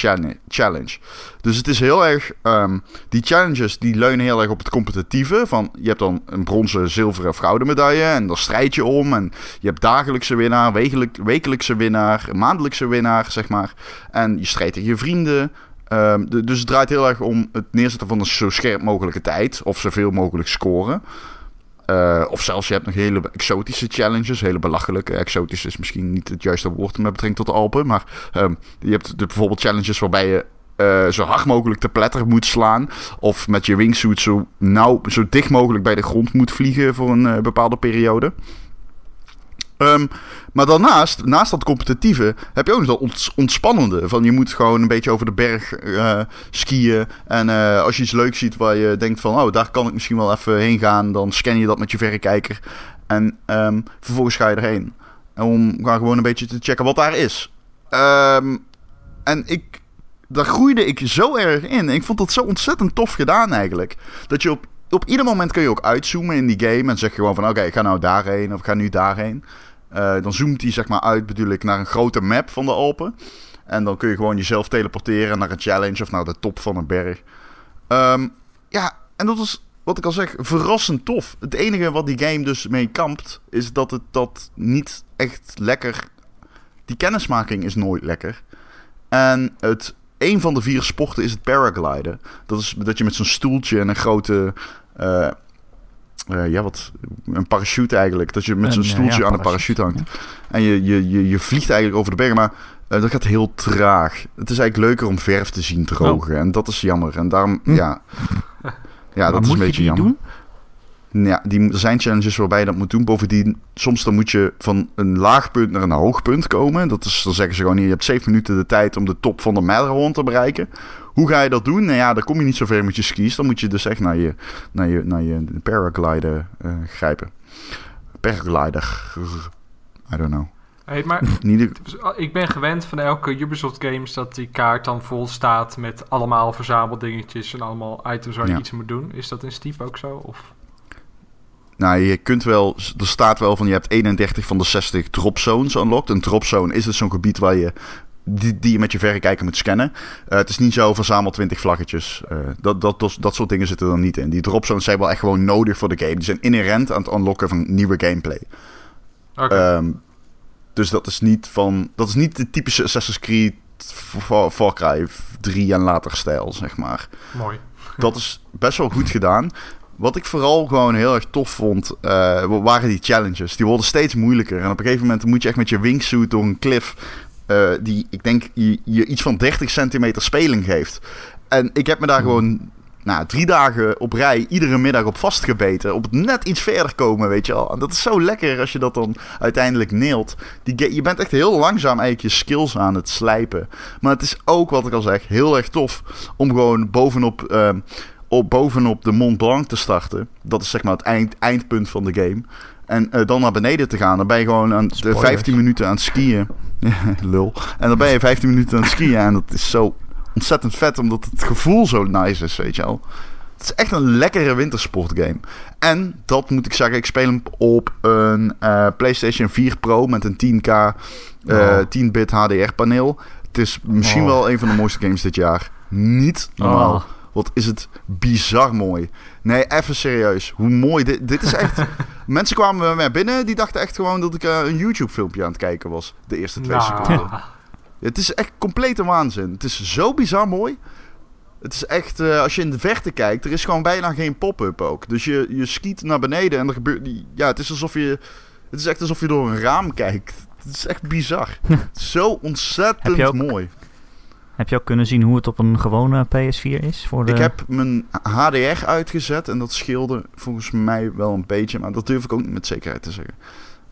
S2: challenge. Dus het is heel erg, um, die challenges die leunen heel erg op het competitieve. Van, je hebt dan een bronzen, zilveren of gouden medaille en daar strijd je om. En je hebt dagelijkse winnaar, wekelijk, wekelijkse winnaar, maandelijkse winnaar, zeg maar. En je strijdt tegen je vrienden. De, dus het draait heel erg om het neerzetten van een zo scherp mogelijke tijd. Of zoveel mogelijk scoren. Uh, of zelfs je hebt nog hele exotische challenges. Hele belachelijke. Exotisch is misschien niet het juiste woord met betrekking tot de Alpen. Maar um, je hebt de, bijvoorbeeld challenges waarbij je uh, zo hard mogelijk te pletter moet slaan. Of met je wingsuit zo, nauw, zo dicht mogelijk bij de grond moet vliegen voor een uh, bepaalde periode. Um, maar daarnaast, naast dat competitieve, heb je ook nog dat ontspannende. Van je moet gewoon een beetje over de berg uh, skiën. En uh, als je iets leuks ziet waar je denkt van, oh, daar kan ik misschien wel even heen gaan. Dan scan je dat met je verrekijker. En um, vervolgens ga je erheen. Om gewoon een beetje te checken wat daar is. Um, en ik, daar groeide ik zo erg in. Ik vond dat zo ontzettend tof gedaan eigenlijk. Dat je op, op ieder moment kun je ook uitzoomen in die game. En zeg je gewoon van, oké, ik ga nou daarheen of ik ga nu daarheen. Uh, dan zoomt hij zeg maar uit, bedoel ik, naar een grote map van de Alpen. En dan kun je gewoon jezelf teleporteren naar een challenge of naar de top van een berg. Um, ja, en dat is wat ik al zeg, verrassend tof. Het enige wat die game dus mee kampt, is dat het dat niet echt lekker. Die kennismaking is nooit lekker. En het, een van de vier sporten is het paragliden. Dat is dat je met zo'n stoeltje en een grote. Uh, uh, ja, wat, een parachute eigenlijk. Dat je met zo'n stoeltje ja, aan een parachute hangt. Ja. En je, je, je, je vliegt eigenlijk over de bergen, maar uh, dat gaat heel traag. Het is eigenlijk leuker om verf te zien drogen. Oh. En dat is jammer. En daarom, hm. ja, ja dat is een beetje jammer. Doen? Ja, die, er zijn challenges waarbij je dat moet doen. Bovendien, soms dan moet je van een laag punt naar een hoog punt komen. Dat is, dan zeggen ze gewoon, je hebt 7 minuten de tijd om de top van de Matterhorn te bereiken. Hoe ga je dat doen? Nou ja, dan kom je niet zo ver met je skis. Dan moet je dus echt naar je, naar je, naar je paraglider uh, grijpen. Paraglider. I don't know.
S3: Hey, maar [LAUGHS] ik ben gewend van elke Ubisoft games dat die kaart dan vol staat met allemaal verzameldingetjes en allemaal items waar je ja. iets moet doen. Is dat in Steep ook zo? Of?
S2: Nou, je kunt wel, er staat wel van je hebt 31 van de 60 drop zones unlocked. Een drop zone is dus zo'n gebied waar je die, die je met je verrekijker moet scannen. Uh, het is niet zo verzamel 20 vlaggetjes. Uh, dat, dat, dat, dat soort dingen zitten er niet in. Die drop zones zijn wel echt gewoon nodig voor de game. Die zijn inherent aan het unlocken van nieuwe gameplay.
S3: Okay. Um,
S2: dus dat is niet van. Dat is niet de typische Assassin's Creed Far, Far Cry 3 en later stijl, zeg maar.
S3: Mooi.
S2: Dat is best wel goed gedaan. Wat ik vooral gewoon heel erg tof vond, uh, waren die challenges. Die worden steeds moeilijker. En op een gegeven moment moet je echt met je wingsuit door een cliff... Uh, die, ik denk, je, je iets van 30 centimeter speling geeft. En ik heb me daar gewoon nou, drie dagen op rij iedere middag op vastgebeten. Op het net iets verder komen, weet je wel. En dat is zo lekker als je dat dan uiteindelijk neelt. Die, je bent echt heel langzaam eigenlijk je skills aan het slijpen. Maar het is ook, wat ik al zeg, heel erg tof om gewoon bovenop... Uh, op, bovenop de Mont Blanc te starten. Dat is zeg maar het eind, eindpunt van de game. En uh, dan naar beneden te gaan. Dan ben je gewoon aan de 15 minuten aan het skiën. [LAUGHS] Lul. En dan ben je 15 minuten aan het skiën. En dat is zo ontzettend vet, omdat het gevoel zo nice is, weet je wel. Het is echt een lekkere wintersportgame. En dat moet ik zeggen, ik speel hem op een uh, PlayStation 4 Pro met een 10K, uh, oh. 10-bit HDR-paneel. Het is misschien oh. wel een van de mooiste games dit jaar. Niet normaal. Oh. Wat is het bizar mooi. Nee, even serieus. Hoe mooi. Dit, dit is echt. [LAUGHS] Mensen kwamen bij mij binnen. Die dachten echt gewoon dat ik uh, een YouTube-filmpje aan het kijken was. De eerste twee nah. seconden. Het is echt complete waanzin. Het is zo bizar mooi. Het is echt, uh, als je in de verte kijkt, er is gewoon bijna geen pop-up ook. Dus je, je skiet naar beneden en er gebeurt. Ja, het is alsof je. Het is echt alsof je door een raam kijkt. Het is echt bizar. [LAUGHS] zo ontzettend mooi.
S1: Heb je ook kunnen zien hoe het op een gewone PS4 is? Voor de...
S2: Ik heb mijn HDR uitgezet en dat scheelde volgens mij wel een beetje. Maar dat durf ik ook niet met zekerheid te zeggen.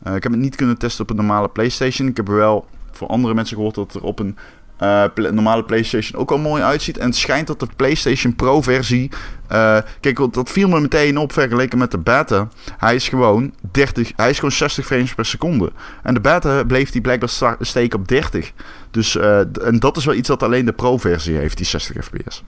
S2: Uh, ik heb het niet kunnen testen op een normale PlayStation. Ik heb wel voor andere mensen gehoord dat er op een uh, normale PlayStation ook al mooi uitziet. En het schijnt dat de PlayStation Pro-versie. Uh, kijk, dat viel me meteen op vergeleken met de beta. Hij is gewoon 30, hij is gewoon 60 frames per seconde. En de beta bleef die blijkbaar steken op 30. Dus uh, en dat is wel iets dat alleen de Pro-versie heeft, die 60 fps.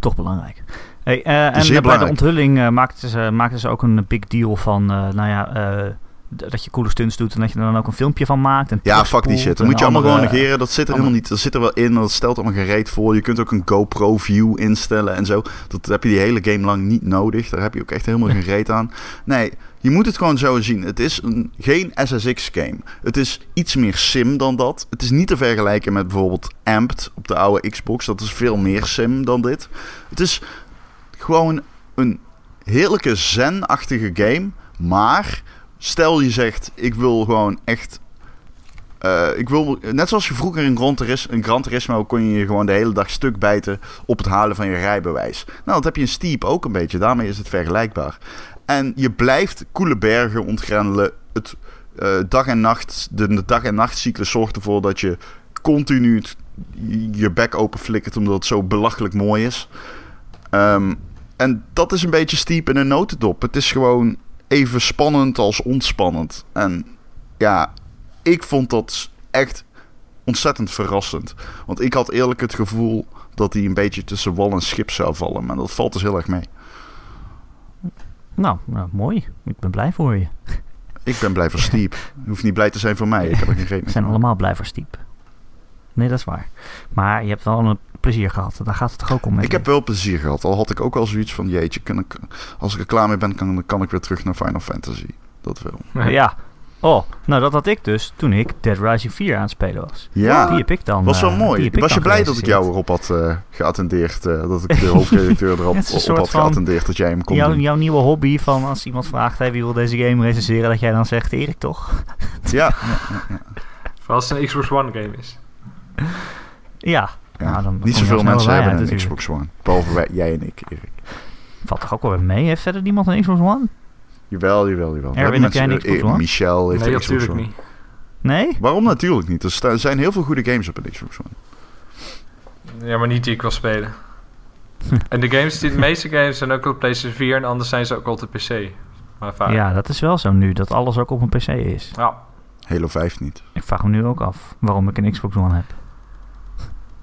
S1: Toch belangrijk. Hey, eh, en bij de onthulling eh, maakten, ze, maakten ze ook een big deal van, eh, nou ja, eh, dat je coole stunts doet en dat je er dan ook een filmpje van maakt. En
S2: Ja, fuck die shit. Dat moet je allemaal gewoon
S1: andere-
S2: negeren. Dat zit er helemaal niet. Dat zit er wel in. Dat stelt allemaal gereed voor. Je kunt ook een GoPro view instellen en zo. Dat heb je die hele game lang niet nodig. Daar heb je ook echt helemaal geen reet aan. Nee, je moet het gewoon zo zien. Het is een, geen SSX game. Het is iets meer sim dan dat. Het is niet te vergelijken met bijvoorbeeld Amped op de oude Xbox. Dat is veel meer sim dan dit. Het is gewoon een heerlijke zen-achtige game. Maar stel je zegt, ik wil gewoon echt eh, ik wil, net zoals je vroeger in Gran, Turismo, in Gran Turismo kon je je gewoon de hele dag stuk bijten op het halen van je rijbewijs. Nou, dat heb je in Steep ook een beetje. Daarmee is het vergelijkbaar. En je blijft koele bergen ontgrendelen. Het, eh, dag en nacht, de, de dag- en nachtcyclus zorgt ervoor dat je continu je bek open flikkert omdat het zo belachelijk mooi is. Ehm, en dat is een beetje Steep in een notendop. Het is gewoon even spannend als ontspannend. En ja, ik vond dat echt ontzettend verrassend. Want ik had eerlijk het gevoel dat hij een beetje tussen wal en schip zou vallen. Maar dat valt dus heel erg mee.
S1: Nou, nou, mooi. Ik ben blij voor je.
S2: Ik ben blij voor Steep. Je hoeft niet blij te zijn voor mij. Ik heb er geen reden
S1: We zijn allemaal blij voor Stiep. Nee, dat is waar. Maar je hebt wel een plezier gehad. Daar gaat het toch ook om?
S2: Ik heb wel plezier gehad. Al had ik ook al zoiets van... Jeetje, kan ik, als ik er klaar mee ben, kan, dan kan ik weer terug naar Final Fantasy. Dat wel.
S1: Ja. Oh, nou dat had ik dus toen ik Dead Rising 4 aan het spelen was.
S2: Ja,
S1: Die heb ik dan.
S2: was wel
S1: eh,
S2: mooi. Was je blij dat ik jou erop had eh, geattendeerd? eh, dat ik de [LAUGHS] hoofdredacteur erop op had geattendeerd dat jij hem kon
S1: Jouw,
S2: doen.
S1: jouw nieuwe hobby van als iemand vraagt, hey, wie wil deze game recenseren, dat jij dan zegt, Erik toch?
S2: Ja, [LAUGHS]
S3: Vooral als het een Xbox One game is.
S1: Ja.
S2: Ja.
S1: Dan
S2: niet zoveel mensen
S1: bij
S2: hebben een
S1: natuurlijk.
S2: Xbox One. Behalve wij, jij en ik, Erik.
S1: Valt toch ook wel weer mee? Heeft verder niemand een Xbox One?
S2: Jawel, jawel, jawel. We
S1: Erwin,
S2: hebben
S1: heb jij een
S2: mensen-
S1: Xbox
S2: eh,
S1: One?
S2: Michel heeft
S3: nee,
S2: een Xbox
S3: natuurlijk
S2: One.
S3: niet.
S1: Nee?
S2: Waarom natuurlijk niet? Er zijn heel veel goede games op een Xbox One.
S3: Ja, maar niet die ik wil spelen. [LAUGHS] en de games, die, de meeste games zijn ook op PlayStation 4 en anders zijn ze ook op de PC. Maar vaak.
S1: Ja, dat is wel zo nu, dat alles ook op een PC is.
S3: Ja.
S2: Halo 5 niet.
S1: Ik vraag me nu ook af waarom ik een Xbox One heb.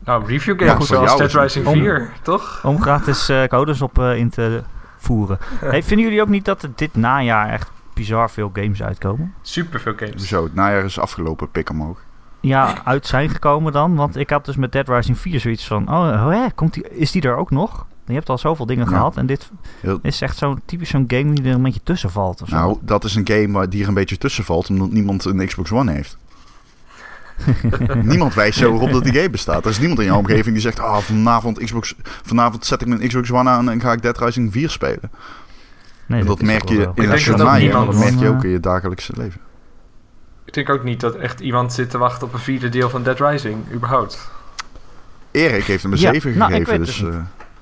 S3: Nou, review
S2: Ja,
S3: games
S2: voor
S3: zoals Dead Rising
S1: om-
S3: 4, toch?
S1: Om gratis eh, codes op eh, in te voeren. [LAUGHS] Hey, vinden jullie ook niet dat er dit najaar echt bizar veel games uitkomen?
S3: Super veel games.
S2: Zo, het najaar is afgelopen, pik omhoog.
S1: Ja, uit zijn gekomen dan. Want ik had dus met Dead Rising 4 zoiets van... Oh, hè, komt die, is die er ook nog? Je hebt al zoveel dingen
S2: Ja.
S1: gehad. En dit
S2: Heel-
S1: is echt zo'n typisch zo'n game die er een beetje tussen valt. Of zo.
S2: Nou, dat is een game waar die er een beetje tussen valt, omdat niemand een Xbox One heeft. [LAUGHS] niemand wijst zo erop dat die game bestaat. Er is niemand in jouw omgeving die zegt, ah, vanavond, Xbox, vanavond zet ik mijn Xbox One aan en ga ik Dead Rising 4 spelen.
S1: nee,
S2: dat, merk je in
S3: Ik denk
S2: je
S3: dat
S2: merk je ook in je dagelijkse leven.
S3: Ik denk ook niet dat echt iemand zit te wachten op een vierde deel van Dead Rising, überhaupt.
S2: Erik heeft hem een
S1: Ja,
S2: 7
S1: nou, ik
S2: gegeven,
S1: weet
S2: dus...
S1: het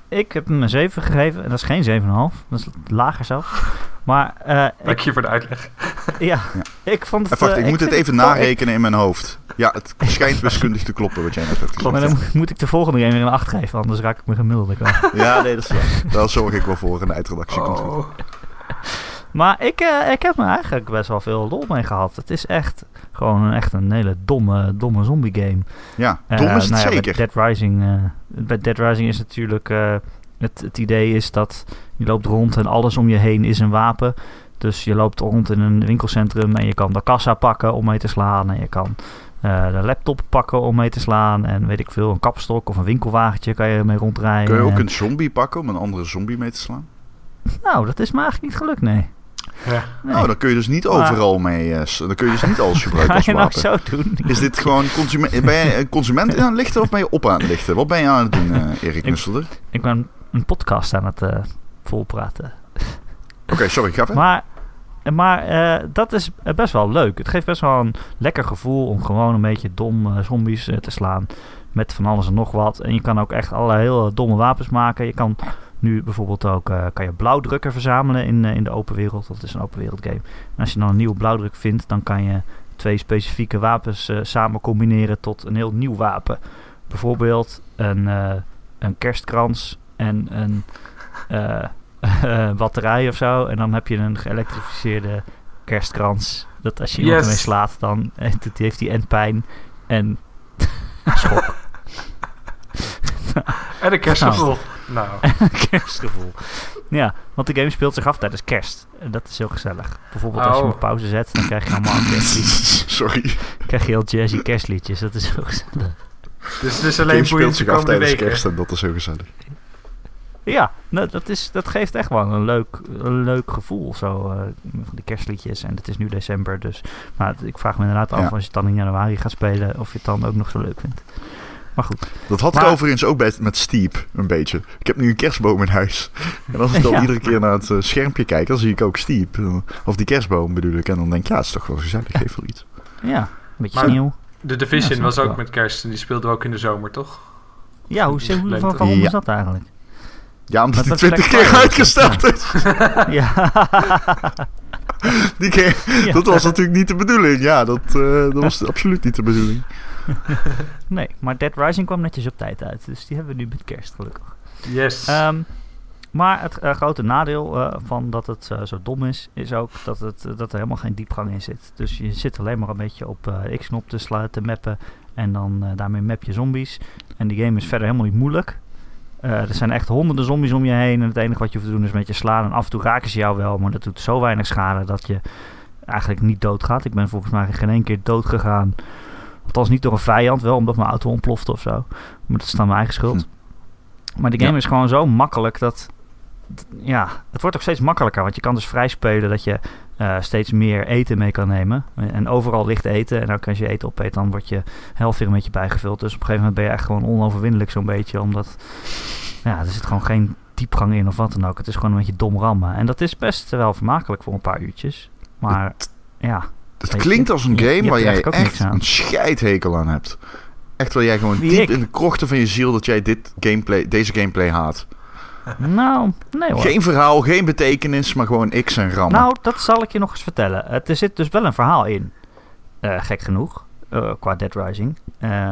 S2: eh,
S1: Ik heb hem een 7 gegeven. En dat is geen 7,5. Dat is lager zelf. Maar eh,
S3: Dank
S1: ik,
S3: je voor de uitleg. [LAUGHS]
S1: ja, ik vond het...
S2: wacht,
S1: eh,
S2: ik moet het even
S1: wel
S2: narekenen in mijn hoofd. Ja, het [LAUGHS] schijnt wiskundig te kloppen wat jij net hebt gezegd.
S1: Maar dan moet- moet ik de volgende game weer een 8 geven. Anders raak ik mijn gemiddelde kwijt. [LAUGHS]
S2: Ja, nee, dat is waar. Daar zorg ik wel voor in de eindredactie.
S3: Oh.
S1: Maar ik, eh, ik heb me eigenlijk best wel veel lol mee gehad. Het is echt gewoon een, echt een hele domme, domme zombie game.
S2: Ja,
S1: Eh,
S2: dom is het
S1: nou ja,
S2: zeker.
S1: Bij Dead Rising, eh, bij Dead Rising is natuurlijk... eh, het, het idee is dat je loopt rond en alles om je heen is een wapen. Dus je loopt rond in een winkelcentrum en je kan de kassa pakken om mee te slaan. En je kan eh, de laptop pakken om mee te slaan. En weet ik veel, een kapstok of een winkelwagentje kan je mee rondrijden.
S2: Kun je ook
S1: En-
S2: een zombie pakken om een andere zombie mee te slaan?
S1: Nou, dat is me eigenlijk niet gelukt, nee.
S3: Ja.
S1: nee.
S2: Nou, dan kun je dus niet
S1: Maar-
S2: overal mee... eh, dan kun je dus niet alles [LAUGHS] gebruiken
S1: Ga
S2: als
S1: je nou
S2: wapen.
S1: zo doen?
S2: Is dit gewoon consument... [LAUGHS] Ben je een consument aan het lichten of ben je op aan het lichten? Wat ben je aan het doen, eh, Erik
S1: Ik-
S2: Nusselder?
S1: Ik ben een podcast aan het eh, volpraten.
S2: Oké, [LAUGHS] sorry, ga verder.
S1: Maar, maar eh, dat is eh, best wel leuk. Het geeft best wel een lekker gevoel om gewoon een beetje dom eh, zombies te slaan. Met van alles en nog wat. En je kan ook echt allerlei heel domme wapens maken. Je kan nu bijvoorbeeld ook kan je blauwdrukken verzamelen in, in de open wereld. Dat is een open wereld game. En als je dan een nieuwe blauwdruk vindt, dan kan je twee specifieke wapens samen combineren tot een heel nieuw wapen. Bijvoorbeeld een, een kerstkrans en een [LAUGHS] batterij of zo. En dan heb je een geëlektrificeerde kerstkrans. Dat als je iemand
S3: Yes.
S1: ermee slaat, dan heeft het- heeft hij en pijn en [LAUGHS] schok. [LAUGHS]
S3: En een kerstgevoel. Nou,
S1: kerstgevoel. Ja, want de game speelt zich af tijdens kerst. En dat is heel gezellig. Bijvoorbeeld als je hem
S3: Oh.
S1: op pauze zet, dan krijg je allemaal kerstliedjes.
S2: Sorry.
S1: krijg je heel jazzy kerstliedjes. Dat is heel gezellig.
S3: dus het is
S2: Game
S3: alleen
S2: af tijdens
S3: weken.
S2: kerst en dat is heel gezellig.
S1: Ja, nou, dat, is, dat geeft echt wel een leuk, een leuk gevoel. Zo, eh, van die kerstliedjes. En het is nu december, dus... Maar het- ik vraag me inderdaad af,
S2: Ja.
S1: als je het dan in januari gaat spelen... of je het dan ook nog zo leuk vindt. Maar goed.
S2: Dat had
S1: Maar-
S2: ik overigens ook bij, met Steep een beetje. Ik heb nu een kerstboom in huis. [LAUGHS] En als ik dan
S1: Ja.
S2: iedere keer naar het eh, schermpje kijk, dan zie ik ook Steep. Eh, Of die kerstboom bedoel ik. En dan denk ik, ja, het is toch wel gezellig. Geef wel iets.
S1: Ja, een beetje
S3: Maar-
S1: sneeuw.
S3: De Division was ook
S1: wel.
S3: met kerst en die speelden we ook in de zomer, toch?
S1: Ja, hoe, hoe, waarom
S2: Ja.
S1: is dat eigenlijk?
S2: Ja, omdat
S1: is
S2: 20
S1: Black
S2: keer uitgesteld is.
S1: ja. [LAUGHS]
S2: Die keer,
S1: Ja.
S2: Dat was natuurlijk niet de bedoeling. Ja, dat, eh, dat was [LAUGHS] absoluut niet de bedoeling.
S1: Nee, maar Dead Rising kwam netjes op tijd uit. Dus die hebben we nu met kerst, gelukkig.
S3: Yes.
S1: Ehm, maar het eh, grote nadeel eh, van dat het zo dom is, is ook dat, het, dat er helemaal geen diepgang in zit. Dus je zit alleen maar een beetje op eh, X-knop te, te mappen en dan eh, daarmee map je zombies. En die game is verder helemaal niet moeilijk. Eh, er zijn echt honderden zombies om je heen en het enige wat je hoeft te doen is een beetje slaan. En af en toe raken ze jou wel, maar dat doet zo weinig schade dat je eigenlijk niet doodgaat. Ik ben volgens mij geen één keer dood gegaan. Althans niet door een vijand, wel omdat mijn auto ontplofte of zo. Maar dat is dan mijn eigen schuld. Maar die game
S2: Ja.
S1: is gewoon zo makkelijk dat... Ja, het wordt ook steeds makkelijker. Want je kan dus vrij spelen dat je eh, steeds meer eten mee kan nemen. En overal ligt eten. En ook als je eten opeet, dan wordt je helft weer een beetje bijgevuld. Dus op een gegeven moment ben je echt gewoon onoverwinnelijk zo'n beetje. Omdat, ja, er zit gewoon geen diepgang in of wat dan ook. Het is gewoon een beetje dom rammen. En dat is best wel vermakelijk voor een paar uurtjes. Maar ja,
S2: Het
S1: Weet je,
S2: klinkt als een
S1: je- je
S2: game
S1: hebt
S2: waar jij echt
S1: aan.
S2: een scheidhekel aan hebt. Echt waar jij gewoon
S1: Wie,
S2: diep
S1: ik?
S2: in de krochten van je ziel dat jij dit gameplay, deze gameplay haat.
S1: Nou, nee hoor.
S2: Geen verhaal, geen betekenis, maar gewoon X en rammen.
S1: Nou, dat zal ik je nog eens vertellen. Er zit dus wel een verhaal in. Eh, gek genoeg. eh, qua Dead Rising. Eh,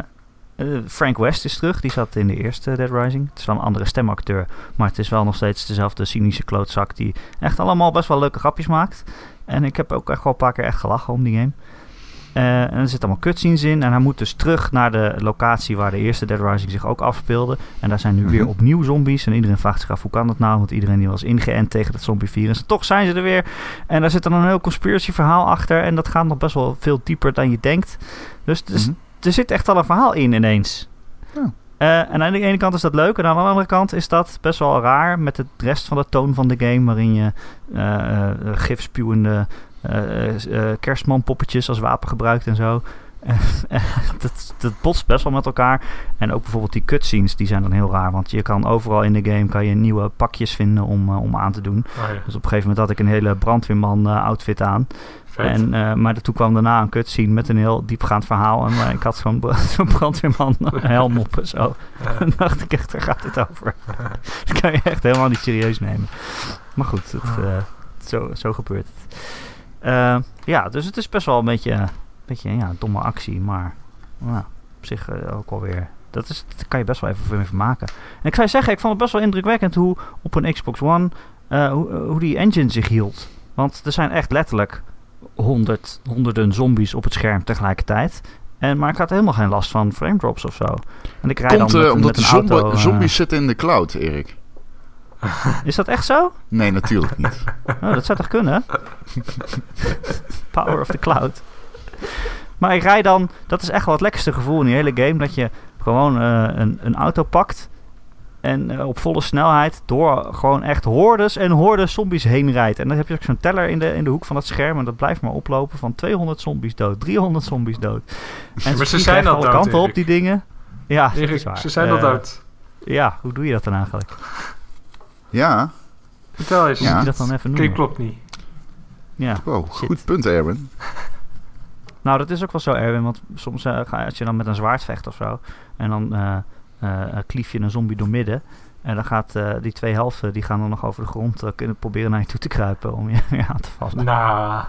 S1: Frank West is terug. Die zat in de eerste Dead Rising. Het is wel een andere stemacteur. Maar het is wel nog steeds dezelfde cynische klootzak. Die echt allemaal best wel leuke grapjes maakt. En ik heb ook echt wel een paar keer echt gelachen om die game. Eh, en er zitten allemaal cutscenes in. En hij moet dus terug naar de locatie waar de eerste Dead Rising zich ook afspeelde. En daar zijn nu weer
S2: Mhm.
S1: opnieuw zombies. En iedereen vraagt zich af hoe kan dat nou? Want iedereen die was ingeënt tegen het zombievirus. En toch zijn ze er weer. En daar zit dan een heel conspiracy verhaal achter. En dat gaat nog best wel veel dieper dan je denkt. Dus, dus
S2: Mhm.
S1: er zit echt al een verhaal in ineens.
S2: Ja.
S1: Eh, en aan de ene kant is dat leuk. En aan de andere kant is dat best wel raar. Met de rest van de toon van de game. Waarin je eh, eh, gifspuwende kerstmanpoppetjes als wapen gebruikt en zo. Eh, [LAUGHS] dat, dat botst best wel met elkaar. En ook bijvoorbeeld die cutscenes, die zijn dan heel raar. Want je kan overal in de game kan je nieuwe pakjes vinden om, eh, om aan te doen.
S3: Oh ja,
S1: Dus op een gegeven moment had ik een hele brandweerman eh, outfit aan.
S3: vet.
S1: En, eh, maar toen kwam daarna een cutscene met een heel diepgaand verhaal. En eh, ik had zo'n bra- [LAUGHS] zo'n brandweerman [LAUGHS] helm op en zo. En dacht ik echt, daar gaat het over. Dat kan je echt helemaal niet serieus nemen. Maar goed, het, eh, zo, zo gebeurt het. Eh, ja, dus het is best wel een beetje, een beetje ja, een domme actie. Maar nou, op zich eh, ook alweer... Dat, is, kan je best wel even vermaken. En ik zou je zeggen, ik vond het best wel indrukwekkend hoe op een Xbox One... eh, hoe, hoe die engine zich hield. Want er zijn echt letterlijk honderd, honderden zombies op het scherm tegelijkertijd. En, maar ik had helemaal geen last van frame drops of zo. En ik rijd
S2: Komt
S1: dan met,
S2: omdat
S1: met
S2: de zombi-
S1: auto,
S2: zombies zitten in de cloud, Erik. [LAUGHS]
S1: Is dat echt zo?
S2: Nee, natuurlijk niet. [LAUGHS]
S1: Oh, dat zou toch kunnen? Power of the cloud. Maar ik rij dan, dat is echt wel het lekkerste gevoel in die hele game. Dat je gewoon eh, een, een auto pakt. En eh, op volle snelheid door gewoon echt hordes en hordes zombies heen rijdt. En dan heb je ook zo'n teller in de, in de hoek van het scherm. En dat blijft maar oplopen van 200 zombies dood, 300 zombies dood. En
S3: ze
S1: vliegen
S3: zijn al
S1: alle
S3: dood,
S1: kanten op die dingen. Ja, dat is
S3: Erik,
S1: waar.
S3: ze zijn al
S1: Eh,
S3: dood.
S1: Ja, hoe doe je dat dan eigenlijk?
S2: Ja,
S3: Vertel eens.
S1: Moet
S2: Ja.
S1: je dat dan even noemen?
S3: klopt niet.
S1: Ja.
S2: wow,
S1: Shit.
S2: goed punt, Erwin. [LAUGHS]
S1: Nou, dat is ook wel zo, Erwin. Want soms eh, ga, als je dan met een zwaard vecht of zo. En dan eh, eh, klief je een zombie door midden. En dan gaat eh, die twee helften, die gaan dan nog over de grond eh, kunnen proberen naar je toe te kruipen om je [LAUGHS] weer aan te vallen.
S3: Nou,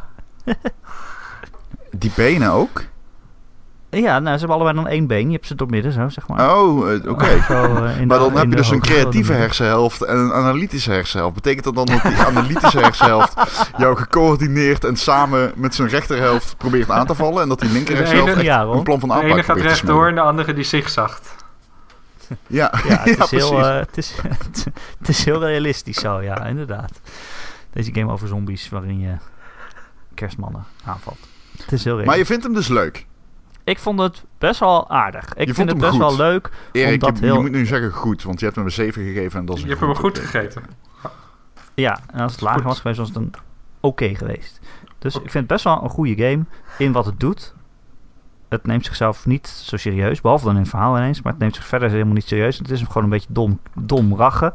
S2: Die benen ook?
S1: Ja, nou, ze hebben allebei dan één been. Je hebt ze door midden zo, zeg maar.
S2: Oh, eh, oké.
S1: Eh,
S2: Maar
S1: de-
S2: dan heb je
S1: de
S2: dus een creatieve
S1: de-
S2: hersenhelft en een analytische hersenhelft. Betekent dat dan dat die analytische hersenhelft jou gecoördineerd en samen met zijn rechterhelft probeert aan te vallen? En dat die linker
S3: De
S2: hersenhelft
S3: ene-
S2: echt
S1: Ja, Ron.
S2: een plan van
S3: de
S2: aanpak
S3: ene gaat rechtdoor en de andere die zigzagt.
S2: Ja,
S1: Ja, [LAUGHS] het, is heel, eh, het, is, [LAUGHS] het is heel realistisch zo, ja, inderdaad. Deze game over zombies waarin je kerstmannen aanvalt. Het is heel
S2: maar
S1: realistisch.
S2: je vindt hem dus leuk.
S1: Ik vond het best wel aardig. Ik
S2: vond
S1: vind het best
S2: goed.
S1: wel leuk.
S2: Erik,
S1: Omdat
S2: je,
S1: heel-
S2: je moet nu zeggen goed, want je hebt hem een 7 gegeven en dat is
S3: Je hebt hem goed gegeten.
S1: Ja, en als het lager
S3: Goed.
S1: was geweest, was het een oké geweest. Dus ik vind het best wel een goede game in wat het doet. Het neemt zichzelf niet zo serieus, behalve dan in het verhaal ineens. Maar het neemt zich verder helemaal niet serieus. Het is gewoon een beetje dom, dom rachen.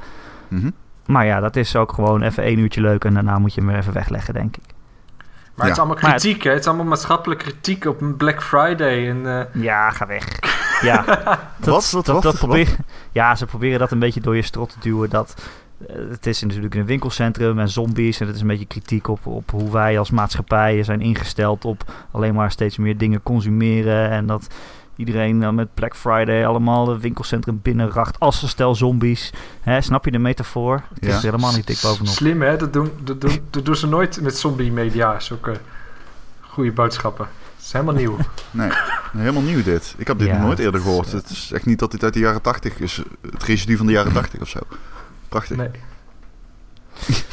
S2: Mhm.
S1: Maar ja, dat is ook gewoon even één uurtje leuk en daarna moet je hem weer even wegleggen, denk ik.
S3: Maar het is
S2: Ja.
S3: allemaal
S1: Maar het-
S3: kritiek, hè? Het is allemaal maatschappelijke kritiek op een Black Friday. En, eh,
S1: Ja, ga weg. Ja, [LAUGHS] dat,
S2: Wat? Wat?
S1: dat,
S2: Wat?
S1: dat ja, ze proberen dat een beetje door je strot te duwen. Dat, eh, het is natuurlijk een winkelcentrum en zombies. En het is een beetje kritiek op, op hoe wij als maatschappij zijn ingesteld op alleen maar steeds meer dingen consumeren. En dat iedereen dan met Black Friday allemaal het winkelcentrum binnenracht als een stel zombies. Hè, snap je de metafoor? Het
S2: Ja.
S1: is helemaal niet dik bovenop.
S3: Slim, hè? Dat doen, dat, doen, [LAUGHS] dat doen ze nooit met zombie media. Zulke goede boodschappen. Het is helemaal nieuw. [LAUGHS]
S2: Nee, helemaal nieuw dit. Ik heb dit
S1: Ja,
S2: nooit eerder
S1: is,
S2: gehoord.
S1: eh,
S2: Het is echt niet dat dit uit de jaren 80 is. Het residu van de jaren 80 of zo. Prachtig.
S3: Nee. [LAUGHS]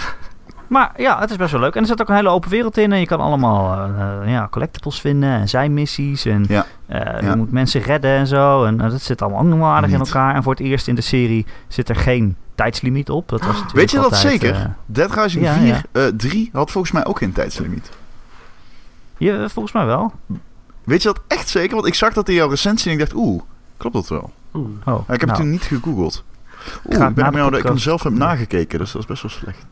S1: Maar ja, het is best wel leuk. En er zit ook een hele open wereld in. En je kan allemaal eh, eh, ja, collectibles vinden en zijmissies. En
S2: Ja.
S1: eh,
S2: Ja.
S1: je moet mensen redden en zo. En dat zit allemaal nog aardig in elkaar. En voor het eerst in de serie zit er geen tijdslimiet op. Dat was natuurlijk
S2: Weet je dat zeker? Dead Rising
S1: Ja,
S2: 4,
S1: ja.
S2: eh 3 had volgens mij ook geen tijdslimiet.
S1: ja, volgens mij wel.
S2: Weet je dat echt zeker? Want ik zag dat in jouw recensie en ik dacht, oeh, klopt dat wel?
S3: Oeh.
S1: Oh,
S2: ik heb
S1: nou,
S2: het toen niet gegoogeld. Oeh, ik ben jou dat ik hem zelf heb nagekeken, dus dat is best wel slecht.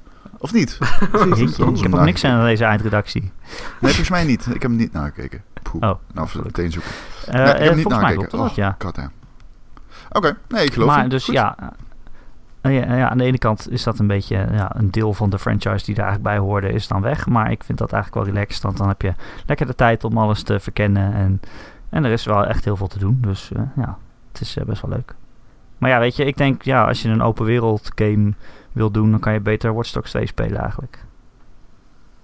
S2: Of niet? [LAUGHS]
S1: Jeetje,
S2: niet?
S1: ik heb ook niks aan deze eindredactie.
S2: Nee, volgens mij niet. Ik heb hem niet nagekeken. Poeh.
S1: Oh,
S2: nou, even meteen zoeken.
S1: Eh,
S2: nee, ik heb
S1: eh,
S2: hem niet
S1: volgens mij
S2: nagekeken.
S1: klopt dat,
S2: Oh,
S1: ja.
S2: Oké, nee, ik geloof
S1: maar
S2: hem.
S1: dus
S2: Goed.
S1: ja, eh, ja, ja, aan de ene kant is dat een beetje ja, een deel van de franchise die er eigenlijk bij hoorde, is dan weg. Maar ik vind dat eigenlijk wel relaxed, want dan heb je lekker de tijd om alles te verkennen. En, en er is wel echt heel veel te doen, dus eh, ja, het is eh, best wel leuk. Maar ja, weet je, ik denk ja, als je een open wereld game wil doen, dan kan je beter Watch Dogs 2 spelen eigenlijk.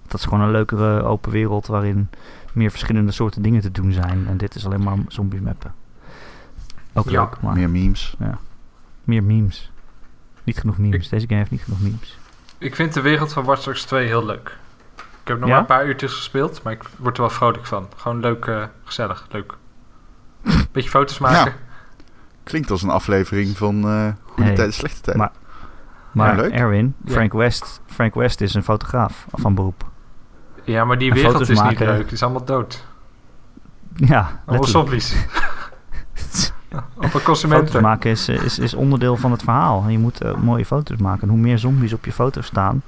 S1: Dat is gewoon een leukere open wereld waarin meer verschillende soorten dingen te doen zijn. En dit is alleen maar zombies mappen. Ook
S3: Ja,
S1: leuk, maar
S2: Meer memes.
S1: meer memes. Niet genoeg memes.
S3: Ik-
S1: Deze game heeft niet genoeg memes.
S3: Ik vind de wereld van Watch Dogs 2 heel leuk. Ik heb nog
S1: Ja?
S3: maar een paar uurtjes gespeeld, maar ik word er wel vrolijk van. Gewoon leuk, eh, gezellig, leuk. [LAUGHS] Beetje foto's maken.
S2: Klinkt als een aflevering van eh Goede
S1: Hey,
S2: Tijden, Slechte Tijden.
S1: maar- Maar
S2: leuk.
S1: Erwin,
S3: Ja.
S1: Frank, West, Frank West is een fotograaf van beroep.
S3: Ja, maar die
S1: En
S3: wereld
S1: foto's
S3: is niet
S1: maken.
S3: leuk. Het is allemaal dood.
S1: Ja,
S3: Allemaal zombies. [LAUGHS] Op een
S1: Foto's
S3: consumenten.
S1: maken is, eh, is, is onderdeel van het verhaal. Je moet eh, mooie foto's maken. En hoe meer zombies op je foto staan,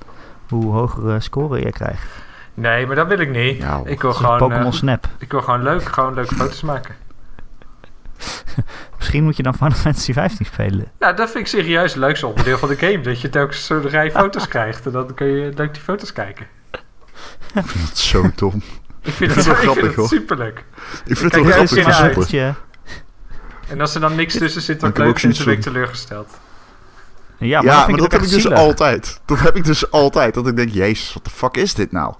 S1: hoe hogere score je krijgt.
S3: Nee, maar dat wil ik niet.
S2: Ja, hoor.
S3: ik, wil gewoon,
S1: Pokémon
S3: eh,
S1: Snap.
S3: ik wil gewoon leuk, gewoon leuke foto's maken. [LAUGHS]
S1: Misschien moet je dan Final Fantasy 15 spelen.
S3: Nou, dat vind ik serieus het leukste onderdeel van de game. Dat je telkens zo'n rij foto's [LAUGHS] krijgt. En dan kun je leuk die foto's kijken. [LAUGHS]
S2: Ik vind het zo dom.
S3: Ik vind
S2: Dat
S3: het,
S2: wel
S3: ik
S2: grappig,
S3: vind
S2: hoor.
S3: het superleuk.
S2: Ik vind het wel grappig soppen.
S1: uitje.
S3: En als er dan niks tussen zit wat
S2: ik heb ook
S3: leuk is,
S2: zoiets
S3: ben ik teleurgesteld.
S1: Ja, maar,
S2: Ja,
S1: dan
S2: dat
S1: ik
S2: heb ik dus
S1: zielig.
S2: altijd. Dat heb ik dus altijd. Dat ik denk, jezus, wat de fuck is dit nou?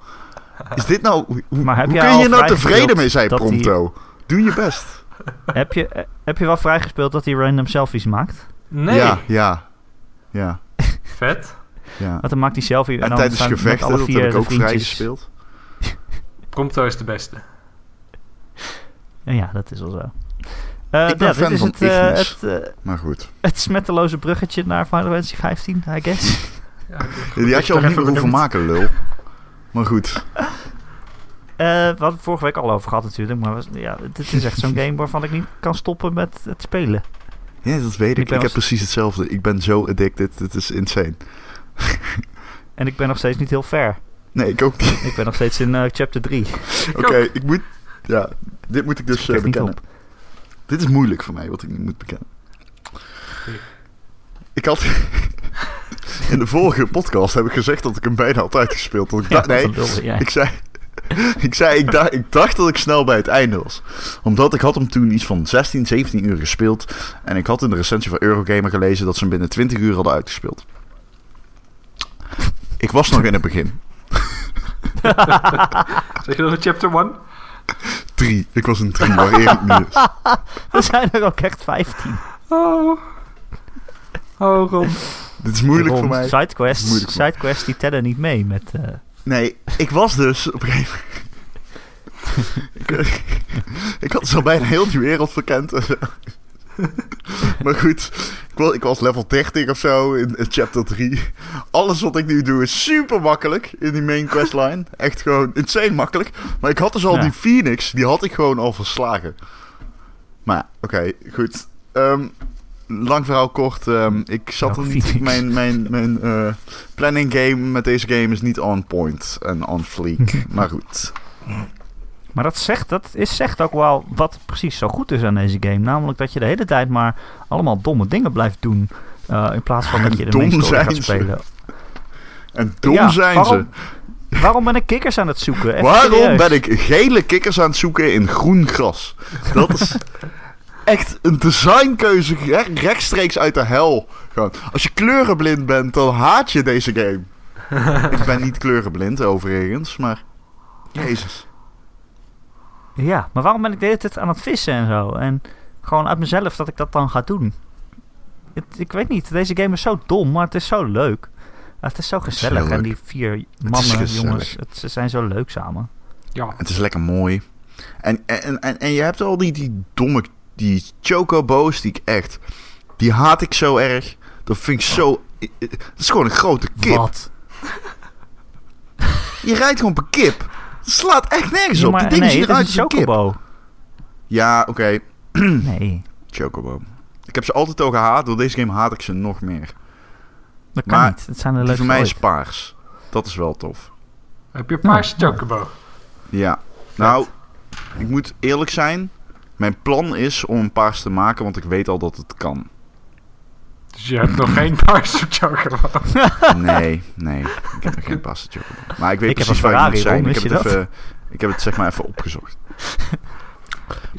S2: Is dit nou... Hoe,
S1: Maar heb
S2: hoe kun je hier nou tevreden mee zijn,
S1: dat die-
S2: Pronto? Doe je best. [LAUGHS]
S1: heb, je, eh, heb je wel vrijgespeeld dat hij random selfies maakt?
S3: Nee,
S2: Ja, ja. Ja, [LAUGHS]
S3: vet.
S2: ja.
S1: Want dan maakt hij selfie en,
S2: En
S1: dan
S2: tijdens gevechten,
S1: alle
S2: dat
S1: vier
S2: heb ik
S1: de
S2: ook vrij
S1: vriendjes-
S2: gespeeld.
S3: Prompto [LAUGHS] is de beste.
S1: Ja, ja, dat is wel zo. Eh,
S2: Ik ben
S1: ja,
S2: fan
S1: dit is
S2: van
S1: het, eh, het,
S2: Maar goed.
S1: het smetteloze bruggetje naar Final Fantasy 15, I guess.
S3: Ja,
S2: Die had je al niet meer hoeven maken, lul. Maar goed.
S1: Eh, we hadden het vorige week al over gehad natuurlijk, maar was, ja, dit is echt zo'n game waarvan ik niet kan stoppen met het spelen.
S2: Ja, dat weet
S1: Ik
S2: ik. Ik heb
S1: als-
S2: precies hetzelfde. Ik ben zo addicted. Het is insane. [LAUGHS]
S1: En ik ben nog steeds niet heel ver.
S2: Nee, ik ook niet.
S1: Ik ben nog steeds in eh, chapter 3. [LAUGHS]
S2: Oké, ik moet... Ja, dit moet ik dus eh,
S1: niet
S2: bekennen. Dit is moeilijk voor mij, wat ik nu moet bekennen. Ik had... [LAUGHS] In de vorige podcast heb ik gezegd dat ik hem bijna had uitgespeeld. Dat ik
S1: Ja,
S2: dacht- nee, ik zei... [LAUGHS] Ik zei, ik dacht, ik dacht dat ik snel bij het einde was. Omdat ik had hem toen iets van 16, 17 uur gespeeld. En ik had in de recensie van Eurogamer gelezen dat ze hem binnen 20 uur hadden uitgespeeld. Ik was nog in het begin. [LAUGHS]
S3: Zeg je nog een chapter 1?
S2: Drie. Ik was een drie waar Erik nu is.
S1: Er zijn er ook echt 15.
S3: Oh, Oh, Ron.
S2: Dit is moeilijk voor mij. Mij.
S1: sidequests die tellen niet mee met... eh,
S2: Nee, ik was dus op een gegeven moment... ik, [LAUGHS] ik had zo bijna heel die wereld verkend. en [LAUGHS] zo. maar goed, ik was, ik was level 30 of zo in, in chapter 3. Alles wat ik nu doe is super makkelijk in die main questline. Echt gewoon insane makkelijk. Maar ik had dus al
S1: Ja.
S2: die Phoenix, die had ik gewoon al verslagen. Maar oké, goed. Ehm, lang verhaal kort. ehm, ik zat er [LAUGHS] niet. Mijn, mijn, mijn eh, planning game met deze game is niet on point en on fleek. [LAUGHS] maar goed.
S1: Maar dat zegt, dat is, zegt ook wel wat precies zo goed is aan deze game. Namelijk dat je de hele tijd maar allemaal domme dingen blijft doen. eh, in plaats van dat [LAUGHS] je de
S2: zijn
S1: gaat
S2: ze.
S1: spelen.
S2: En dom
S1: Ja,
S2: zijn
S1: waarom, Waarom ben ik kikkers aan het zoeken?
S2: ze. Waarom
S1: serieus.
S2: ben ik gele kikkers aan het zoeken in groen gras? Dat is echt een designkeuze re- rechtstreeks uit de hel. Gewoon. Als je kleurenblind bent, dan haat je deze game. ik ben niet kleurenblind overigens, maar... Jezus.
S1: Ja, maar waarom ben ik de hele tijd aan het vissen en zo? En gewoon uit mezelf dat ik dat dan ga doen. Het, ik weet niet, deze game is zo dom, maar het is zo leuk. Het is zo gezellig. En die vier mannen, jongens, het, ze zijn zo leuk samen.
S3: Ja.
S2: Het is lekker mooi. En, en, en, en je hebt al die, die domme, die chocobo's die ik echt, die haat ik zo erg. Dat vind ik zo, het is gewoon een grote kip.
S1: Wat?
S2: Je rijdt gewoon per kip. Het slaat echt nergens
S1: Ja,
S2: op. Die dingen
S1: nee,
S2: zien eruit
S1: is
S2: als
S1: een
S2: een kip.
S1: chocobo.
S2: Ja, oké. [CLEARS THROAT]
S1: Nee,
S2: Chocobo. Ik heb ze altijd al gehaat. Door deze game haat ik ze nog meer.
S1: dat kan
S2: Maar
S1: niet. Het zijn de leukste
S2: voor mij is
S1: ooit.
S2: paars. Dat is wel tof.
S3: Heb je een paarse
S1: Ja.
S3: chocobo?
S2: Ja. Nou, ik moet eerlijk zijn. Mijn plan is om een paars te maken, want ik weet al dat het kan.
S3: Dus je hebt nog geen [LAUGHS] paarse chocobo. [LAUGHS]
S2: Nee, nee. Ik heb nog geen paarse chocobo. Maar ik weet
S1: Ik heb
S2: precies waar je moet zijn. Ik heb, het even, ik heb het zeg maar even opgezocht.
S3: Je,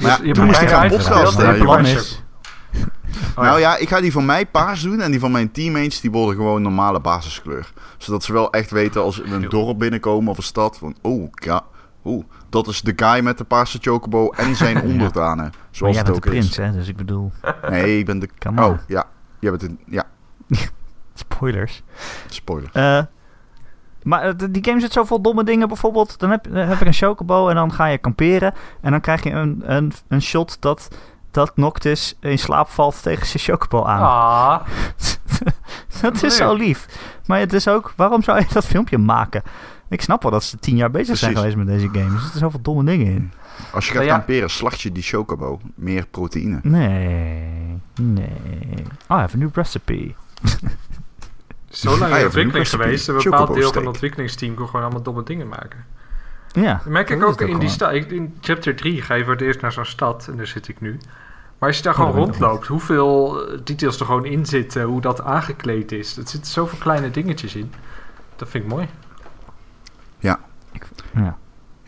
S2: Maar ja,
S3: je hebt
S2: toen moest
S3: een
S2: ik gaan podcasten,
S3: je
S1: plan is-
S3: Oh,
S2: nou ja, ik ga die van mij paars doen en die van mijn teammates die worden gewoon normale basiskleur. Zodat ze wel echt weten als we een dorp binnenkomen of een stad van, oh ja, oeh, dat is de guy met de paarse chocobo en zijn [LAUGHS] onderdanen.
S1: Maar
S2: Zoals
S1: jij
S2: het
S1: bent de
S2: ook
S1: prins,
S2: is.
S1: hè? Dus ik bedoel,
S2: Nee, ik ben de... Oh, ja. Jij bent een... Ja, [LAUGHS]
S1: spoilers.
S2: spoiler.
S1: Eh, maar eh, die game zit zo vol domme dingen. Bijvoorbeeld, dan heb, heb ik een chocobo en dan ga je kamperen. En dan krijg je een, een, een shot dat, dat Noctis in slaap valt tegen zijn chocobo aan.
S3: Ah, [LAUGHS]
S1: dat is zo lief. Maar het is ook, waarom zou je dat filmpje maken? Ik snap wel dat ze tien jaar bezig zijn geweest met deze game. Er zitten zoveel domme dingen in.
S2: Als je gaat
S3: Nou ja.
S2: kamperen, slacht je die chocobo. Meer proteïne.
S1: Nee, nee. Oh, I have a new recipe.
S3: zo lang
S2: Ah,
S3: in
S2: ja,
S3: ontwikkeling geweest. Een bepaald deel van het ontwikkelingsteam kon gewoon allemaal domme dingen maken.
S1: Ja.
S3: Dat merk ik ook in die stad. In chapter 3 ga je voor het eerst naar zo'n stad. En daar zit ik nu. Maar als je daar
S1: Oh,
S3: gewoon rondloopt, hoeveel eh, details er gewoon in zitten, hoe dat aangekleed is. Er zitten zoveel kleine dingetjes in. Dat vind ik mooi.
S1: Ja.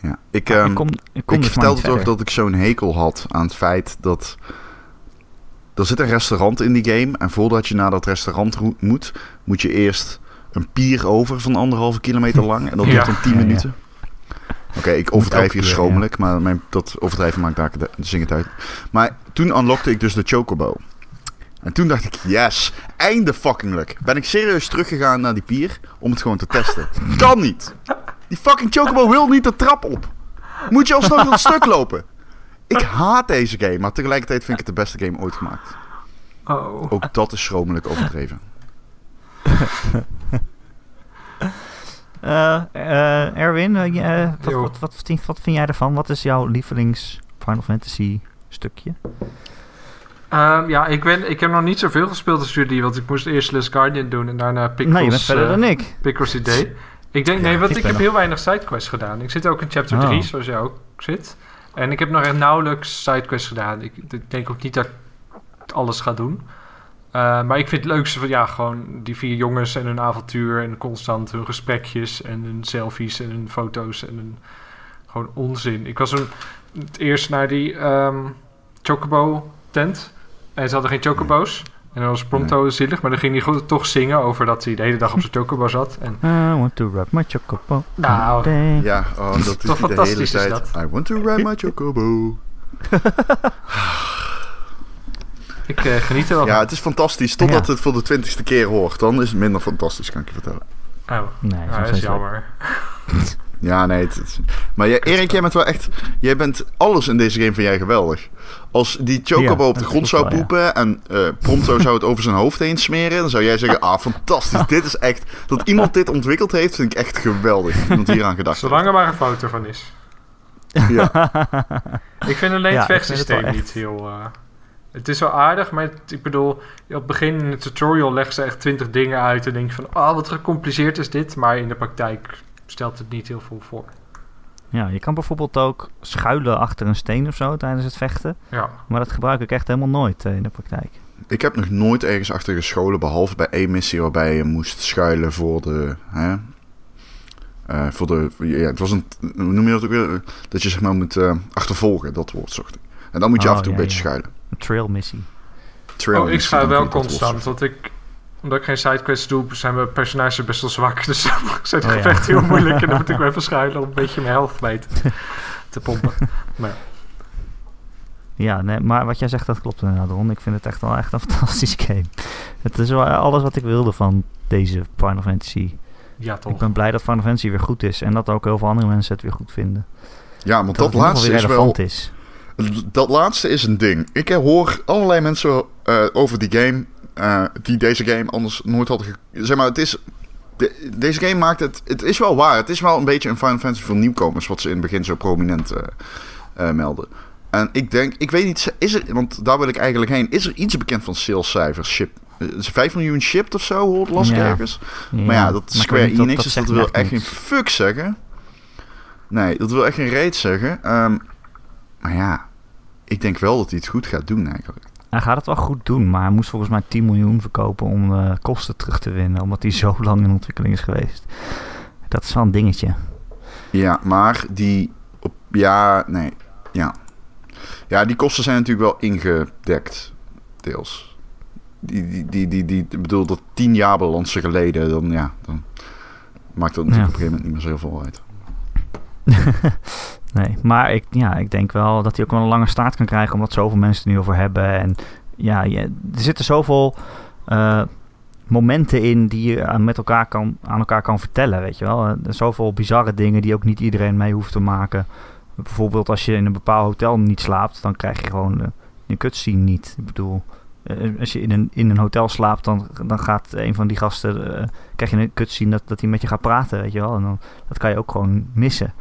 S2: Ja. Ik,
S1: ik
S2: ehm,
S1: kom, ik kom
S2: ik
S1: dus maar
S2: vertelde toch dat ik zo'n hekel had aan het feit dat... Er zit een restaurant in die game. En voordat je naar dat restaurant moet, moet je eerst een pier over van anderhalve kilometer lang. En dat [LAUGHS]
S3: Ja.
S2: duurt dan 10
S1: Ja, ja.
S2: minuten. Oké, ik overdrijf hier schromelijk, maar mijn, dat overdrijven maakt daar de, zing het uit. Maar toen unlockte ik dus de Chocobo. En toen dacht ik, yes, einde fucking luck. Ben ik serieus teruggegaan naar die pier om het gewoon te testen. [LAUGHS] Kan niet. Die fucking Chocobo wil niet de trap op. Moet je alsnog dat stuk [LAUGHS] lopen. Ik haat deze game, maar tegelijkertijd vind ik het de beste game ooit gemaakt.
S3: Oh.
S2: Ook dat is schromelijk overdreven. [LAUGHS]
S1: Eh, eh, Erwin, eh, wat, wat, wat, vind- wat vind jij ervan? Wat is jouw lievelings Final Fantasy stukje?
S3: Ehm, ja, ik, ben, ik heb nog niet zoveel gespeeld als jullie, want ik moest eerst Les Guardian doen en daarna Pickles,
S1: nee, je bent verder dan ik.
S3: Pickles idee. Ik denk, nee, want
S1: ik
S3: heb
S1: nog-
S3: heel weinig sidequests gedaan. Ik zit ook in chapter
S1: Oh.
S3: 3, zoals jij ook zit. En ik heb nog echt nauwelijks sidequests gedaan. Ik, ik denk ook niet dat ik alles ga doen. Eh, maar ik vind het leukste van, ja, gewoon die vier jongens en hun avontuur en constant hun gesprekjes en hun selfies en hun foto's en hun gewoon onzin. Ik was een, het eerst naar die ehm, Chocobo tent en ze hadden geen Chocobo's. En dat was Prompto zielig, maar dan ging hij goed- toch zingen over dat hij de hele dag op zijn [LAUGHS] Chocobo zat. En
S1: I want to wrap my chocobo.
S3: Nou.
S2: Ja, oh, dat [LAUGHS] is
S3: Toch
S2: de hele
S3: fantastisch is
S2: tijd.
S3: dat?
S2: I want to ride my [LAUGHS] chocobo.
S3: Ik eh, geniet er wel
S2: Ja,
S3: van.
S2: het is fantastisch. Totdat
S1: Ja.
S2: het voor de twintigste keer hoort. Dan is het minder fantastisch, kan ik je vertellen.
S3: Oh,
S1: Nee,
S3: ja, dat is jammer. [LAUGHS]
S2: Ja, nee. Het, het- maar jij, Erik, jij bent wel echt... Jij bent alles in deze game van jij geweldig. Als die Chocobo
S1: Ja,
S2: op de grond zou
S1: wel, ja.
S2: poepen... en eh Prompto zou het over zijn hoofd heen smeren... dan zou jij zeggen, ah, fantastisch. dit is echt... Dat iemand dit ontwikkeld heeft, vind ik echt geweldig. Dat Iemand hier aan gedacht
S3: Zolang er maar een foto van is.
S2: Ja. [LAUGHS]
S3: Ik vind alleen
S1: Ja,
S3: het vechtsysteem niet heel... eh, het is wel aardig, maar het- ik bedoel... Op het begin in de tutorial leggen ze echt twintig dingen uit... en denk je van, ah, wat gecompliceerd is dit. Maar in de praktijk stelt het niet heel veel voor.
S1: Ja, je kan bijvoorbeeld ook schuilen achter een steen of zo tijdens het vechten.
S3: Ja,
S1: Maar dat gebruik ik echt helemaal nooit eh, in de praktijk.
S2: Ik heb nog nooit ergens achter gescholen, behalve bij één missie waarbij je moest schuilen voor de. Hè, eh, voor de ja, het was een. Hoe noem je dat ook weer? Dat je zeg maar moet eh, achtervolgen, dat woord zocht ik. En dan moet je
S1: Oh,
S2: af en toe
S1: ja,
S2: een beetje
S1: ja.
S2: schuilen.
S1: Een trail missie.
S2: Trail
S3: oh, ik ga wel constant, want ik... Omdat ik geen sidequests doe, zijn mijn personages best wel zwak. [LAUGHS] Dus dan zijn de
S1: Oh, ja.
S3: gevechten heel moeilijk. En dan moet ik [LAUGHS] wel even schuilen om een beetje mijn helft bij te, te pompen. [LAUGHS] Maar ja.
S1: Nee, maar wat jij zegt, dat klopt inderdaad, Ron. Ik vind het echt wel echt een fantastisch game. Het is wel alles wat ik wilde van deze Final Fantasy.
S3: Ja,
S1: Ik
S3: toch.
S1: ben blij dat Final Fantasy weer goed is. En dat ook heel veel andere mensen het weer goed vinden.
S2: Ja, want
S1: Dat,
S2: dat,
S1: het
S2: laatste is wel.
S1: relevant is.
S2: Dat laatste is een ding. Ik hoor allerlei mensen eh, over die game. eh, die deze game anders nooit hadden. Zeg maar, het is. de- deze game maakt het. Het is wel waar. Het is wel een beetje een Final Fantasy voor nieuwkomers. Wat ze in het begin zo prominent eh, melden. En ik denk. Ik weet niet. Is er, want daar wil ik eigenlijk heen. Is er iets bekend van salescijfers? Ship. eh, Is er 5 miljoen shipped of zo? Hoort las ik
S1: Ja.
S2: Maar ja, dat
S1: maar
S2: Square Enix,
S1: dat
S2: dus dat
S1: me
S2: wil echt geen fuck zeggen. Nee, dat wil echt geen reet zeggen. Ehm, maar ja, ik denk wel dat hij het goed gaat doen eigenlijk.
S1: Hij gaat het wel goed doen, maar hij moest volgens mij 10 miljoen verkopen om eh, kosten terug te winnen. Omdat hij zo [LAUGHS] lang in ontwikkeling is geweest. Dat is wel een dingetje.
S2: Ja, maar die... Op, ja, nee. Ja. Ja, die kosten zijn natuurlijk wel ingedekt. Deels. Die, die, die, die, die ik bedoel, dat tien jaar balansen geleden, dan ja, dan maakt dat natuurlijk
S1: Ja.
S2: op een gegeven moment niet meer zoveel uit. [LAUGHS]
S1: nee, maar ik, ja, ik denk wel dat hij ook wel een lange staart kan krijgen, omdat zoveel mensen het nu over hebben. En ja, je, er zitten zoveel eh, momenten in die je met elkaar kan, aan elkaar kan vertellen, weet je wel. Eh, Er zoveel bizarre dingen die ook niet iedereen mee hoeft te maken. Bijvoorbeeld als je in een bepaald hotel niet slaapt, dan krijg je gewoon de, de cutscene niet. Ik bedoel, eh, als je in een, in een hotel slaapt, dan, dan gaat een van die gasten, eh, krijg je een cutscene dat, dat hij met je gaat praten, weet je wel. En dan, dat kan je ook gewoon missen.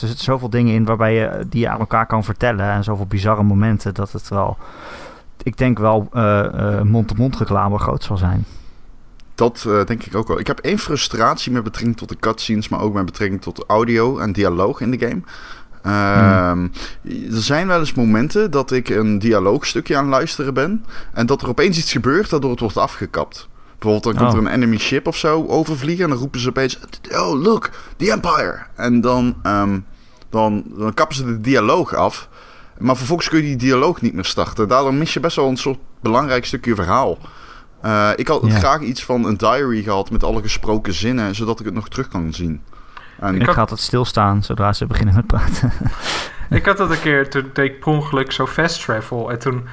S1: Dus er zitten zoveel dingen in waarbij je die je aan elkaar kan vertellen. En zoveel bizarre momenten dat het wel, ik denk wel, eh, eh, mond-to-mond reclame groot zal zijn.
S2: Dat eh, denk ik ook wel. Ik heb één frustratie met betrekking tot de cutscenes, maar ook met betrekking tot audio en dialoog in de game. Ehm, Er zijn wel eens momenten dat ik een dialoogstukje aan het luisteren ben en dat er opeens iets gebeurt waardoor het wordt afgekapt. Bijvoorbeeld dan komt
S1: Oh.
S2: er een enemy ship of zo overvliegen en dan roepen ze opeens, oh look, the Empire. En dan, ehm, dan, dan kappen ze de dialoog af. Maar vervolgens kun je die dialoog niet meer starten. Daardoor mis je best wel een soort belangrijk stukje verhaal. Eh, ik had
S1: Ja.
S2: graag iets van een diary gehad met alle gesproken zinnen, zodat ik het nog terug kan zien. En
S1: Ik
S3: had-
S1: ga altijd stilstaan zodra ze beginnen met praten. [LAUGHS]
S3: Ik had dat een keer, toen deed ik per ongeluk zo fast travel. En toen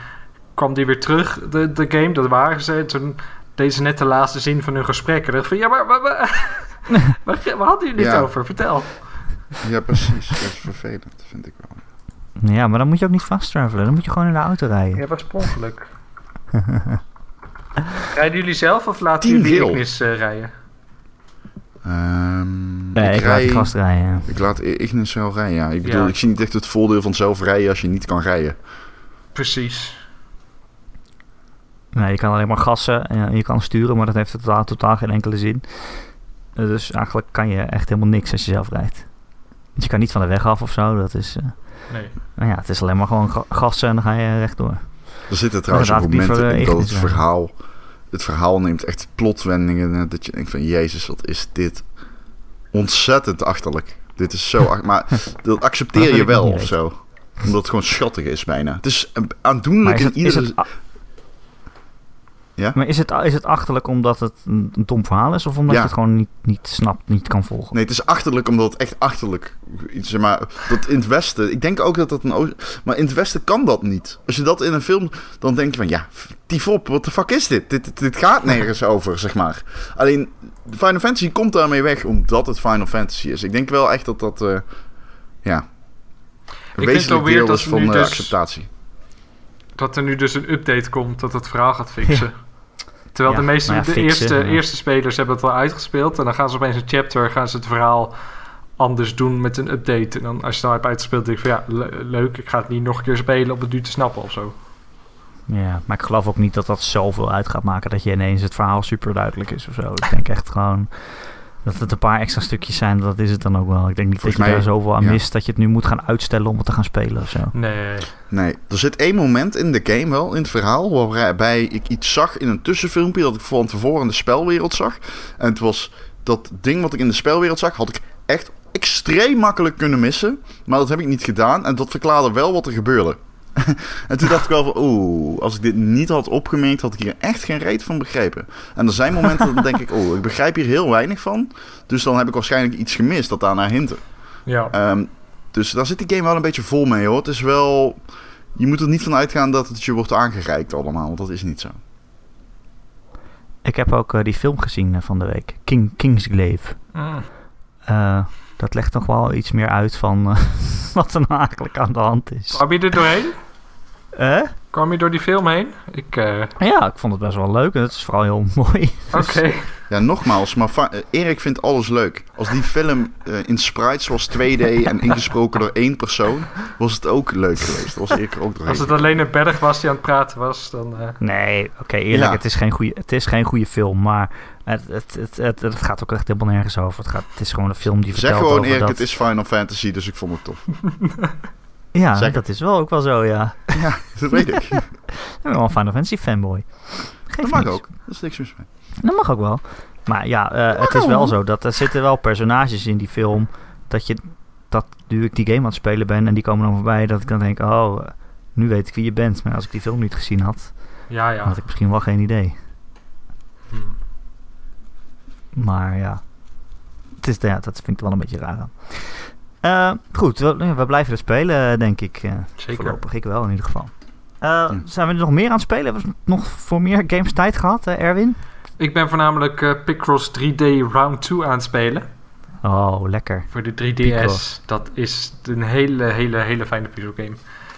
S3: kwam die weer terug, de, de game, dat waren ze. En toen deed ze net de laatste zin van hun gesprek. En dacht ik van, ja, maar, maar, maar [LAUGHS] waar, waar hadden jullie het
S2: Ja.
S3: over? Vertel.
S2: ja, precies. Dat is vervelend, vind ik wel.
S1: ja, maar dan moet je ook niet fast travelen. Dan moet je gewoon in de auto rijden.
S3: Ja, was [LAUGHS] ongeluk. Rijden jullie zelf of laten
S2: Team
S3: jullie. Ignis eh, rijden?
S2: Ehm,
S1: Nee, ik, laat
S2: rij-
S1: die gast rijden.
S2: Ik laat Ignis wel rijden, ja. Ik bedoel,
S3: Ja.
S2: ik zie niet echt het voordeel van zelf rijden als je niet kan rijden.
S3: Precies.
S1: Nee, je kan alleen maar gassen en je kan sturen, maar dat heeft totaal, totaal geen enkele zin. Dus eigenlijk kan je echt helemaal niks als je zelf rijdt. Want je kan niet van de weg af of zo. Dat is, eh,
S3: Nee.
S1: nou ja, het is alleen maar gewoon ga- gassen en dan ga je rechtdoor.
S2: Er zitten trouwens ook momenten in dat het verhaal... Het verhaal neemt echt plotwendingen. Dat je denkt van, jezus, wat is dit ontzettend achterlijk. Dit is zo... maar [LAUGHS] dat accepteer je wel of zo. Omdat het gewoon schattig is bijna. Het is aandoenlijk
S1: is
S2: in
S1: het, is het,
S2: Ja?
S1: Maar is het, is het achterlijk omdat het een, een dom verhaal is? Of omdat
S2: Ja.
S1: je het gewoon niet, niet snapt, niet kan volgen?
S2: Nee, het is achterlijk omdat het echt achterlijk iets zeg maar dat in het westen. Ik denk ook dat dat een oost- maar in het westen kan dat niet. Als je dat in een film dan denk je van ja, tief op, wat de fuck is dit? Dit, dit, dit gaat nergens [LAUGHS] over, zeg maar. Alleen Final Fantasy komt daarmee weg omdat het Final Fantasy is. Ik denk wel echt dat dat eh, ja een
S3: het wel
S2: wezenlijk deel
S3: dat
S2: is van de
S3: dus-
S2: acceptatie.
S3: Dat er nu dus een update komt dat het verhaal gaat fixen. Terwijl
S1: Ja,
S3: de meeste,
S1: nou ja,
S3: de
S1: fixen,
S3: eerste,
S1: ja.
S3: eerste spelers hebben het al uitgespeeld. En dan gaan ze opeens een chapter, gaan ze het verhaal anders doen met een update. En dan als je het dan hebt uitgespeeld, denk ik van ja, le- leuk. Ik ga het niet nog een keer spelen om het nu te snappen of zo.
S1: Ja, maar ik geloof ook niet dat dat zoveel uit gaat maken dat je ineens het verhaal super duidelijk is of zo. Ik denk echt gewoon dat het een paar extra stukjes zijn, dat is het dan ook wel. Ik denk niet
S2: Volgens
S1: dat je
S2: mij-
S1: daar zoveel aan
S2: ja.
S1: mist dat je het nu moet gaan uitstellen om het te gaan spelen of zo.
S3: Nee.
S2: Nee, er zit één moment in de game wel, in het verhaal, waarbij ik iets zag in een tussenfilmpje dat ik van tevoren in de spelwereld zag. En het was dat ding wat ik in de spelwereld zag, had ik echt extreem makkelijk kunnen missen. Maar dat heb ik niet gedaan en dat verklaarde wel wat er gebeurde. [LAUGHS] en toen dacht ik wel van, oeh, als ik dit niet had opgemerkt, had ik hier echt geen reet van begrepen. En er zijn momenten dat dan denk ik, oeh, ik begrijp hier heel weinig van. Dus dan heb ik waarschijnlijk iets gemist dat daar naar hinten.
S3: Ja.
S2: Ehm, dus daar zit die game wel een beetje vol mee hoor. Het is wel. Je moet er niet van uitgaan dat het je wordt aangereikt allemaal, want dat is niet zo.
S1: Ik heb ook eh, die film gezien eh, van de week, King, Kingsglaive.
S3: Mm.
S1: Eh, dat legt nog wel iets meer uit van [LAUGHS] wat er nou eigenlijk aan de hand is.
S3: Kwam je er doorheen?
S1: Eh?
S3: Kwam je door die film heen? Ik, eh,
S1: Ja, ik vond het best wel leuk en het is vooral heel [LAUGHS] mooi.
S3: oké.
S2: Ja, nogmaals, maar eh, Erik vindt alles leuk. Als die film eh, in sprites was 2D en ingesproken door één persoon, was het ook leuk geweest. Was Erik er ook doorheen.
S3: Als het alleen een berg was die aan het praten was, dan... eh,
S1: Nee, oké, eerlijk,
S2: Ja.
S1: het, is geen goede, het is geen goede film, maar het, het, het, het, het gaat ook echt helemaal nergens over. Het, gaat, het is gewoon een film die
S2: Zeg
S1: vertelt
S2: gewoon
S1: over
S2: Erik,
S1: dat...
S2: het is Final Fantasy, dus ik vond het tof. [LAUGHS]
S1: Ja,
S2: zeg
S1: dat is wel ook wel zo, ja.
S2: Ja, dat weet ik. [LAUGHS]
S1: Ik ben wel een Final Fantasy fanboy. Geeft
S2: Dat mag
S1: niks.
S2: ook. Dat is niks mis mee.
S1: Dat mag ook wel. Maar ja, eh, het is wel zo dat er zitten wel personages in die film. Dat je, dat nu ik die game aan het spelen ben en die komen dan voorbij, dat ik dan denk, oh, eh, nu weet ik wie je bent. Maar als ik die film niet gezien had,
S3: ja, ja.
S1: had ik misschien wel geen idee.
S3: Hm.
S1: Maar ja, het is, ja dat vind ik wel een beetje raar aan. Eh, goed, we, we blijven er spelen, denk ik. eh,
S3: Zeker.
S1: Voorlopig, ik wel in ieder geval. Eh,
S2: Ja.
S1: Zijn we er nog meer aan het spelen? Hebben we nog voor meer games tijd gehad, eh, Erwin?
S3: Ik ben voornamelijk eh Picross 3D Round 2 aan het spelen.
S1: Oh, lekker.
S3: Voor de 3DS.
S1: Picross.
S3: Dat is een hele, hele, hele fijne puzzelgame.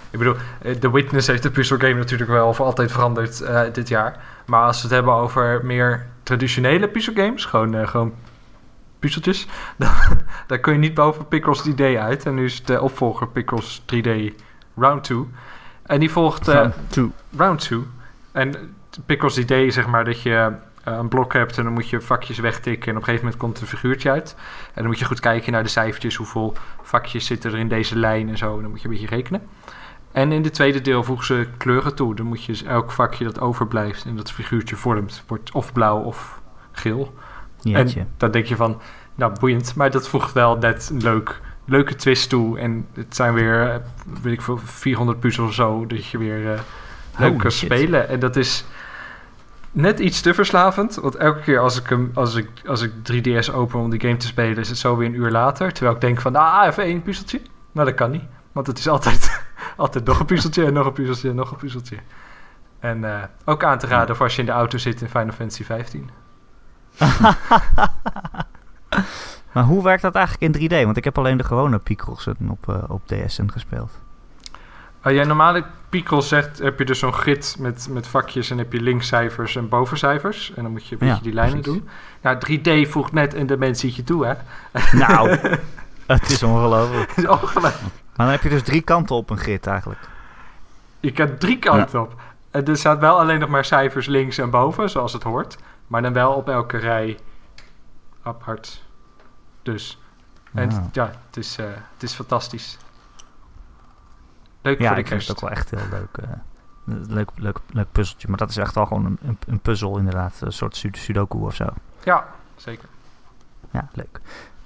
S3: Ik bedoel, The Witness heeft de puzzelgame natuurlijk wel voor altijd veranderd eh, dit jaar. Maar als we het hebben over meer traditionele puzzelgames, gewoon, eh, gewoon puzzeltjes, [LAUGHS] dan, dan kun je niet boven Picross 3D uit. En nu is de opvolger Picross 3D Round 2. En die volgt... eh,
S1: Van Two.
S3: round 2. En idee is zeg maar dat je eh, een blok hebt en dan moet je vakjes wegtikken en op een gegeven moment komt een figuurtje uit. En dan moet je goed kijken naar de cijfertjes, hoeveel vakjes zitten er in deze lijn en zo. En dan moet je een beetje rekenen. En in het tweede deel voegen ze kleuren toe. Dan moet je dus elk vakje dat overblijft en dat figuurtje vormt, wordt of blauw of geel.
S1: Jeetje.
S3: En dan denk je van, nou boeiend, maar dat voegt wel net een leuk, leuke twist toe. En het zijn weer, weet ik veel, 400 puzzels of zo, dat je weer eh, leuk kan spelen. En dat is net iets te verslavend. Want elke keer als ik, hem, als ik, als ik 3DS open om die game te spelen, is het zo weer een uur later. Terwijl ik denk van, ah, even één puzzeltje. Maar dat kan niet. Want het is altijd, [LAUGHS] altijd nog een puzzeltje en nog een puzzeltje en nog een puzzeltje. En eh, ook aan te raden voor als je in de auto zit in Final Fantasy 15. [LAUGHS]
S1: maar hoe werkt dat eigenlijk in 3D? Want ik heb alleen de gewone Picrossen op, eh, op DS'en gespeeld.
S3: Als jij normale Picross zegt, heb je dus zo'n grid met, met vakjes en heb je linkscijfers en bovencijfers. En dan moet je een beetje
S1: Ja,
S3: die lijnen
S1: precies.
S3: doen. Nou, 3D voegt net een dimensietje toe, hè?
S1: Nou, [LAUGHS] het is ongelooflijk.
S3: Is ongelooflijk.
S1: Maar dan heb je dus drie kanten op een grid eigenlijk.
S3: Je kan drie kanten op. En er staat wel alleen nog maar cijfers links en boven, zoals het hoort. Maar dan wel op elke rij apart. Dus. En ja, het is, eh, het is fantastisch. Leuk
S1: Ja,
S3: voor de
S1: ik vind het
S3: kerst.
S1: ook wel echt heel leuk. eh, leuk, leuk, leuk puzzeltje. Maar dat is echt wel gewoon een, een, een puzzel inderdaad. Een soort sud- sudoku of zo.
S3: Ja, zeker.
S1: Ja, leuk.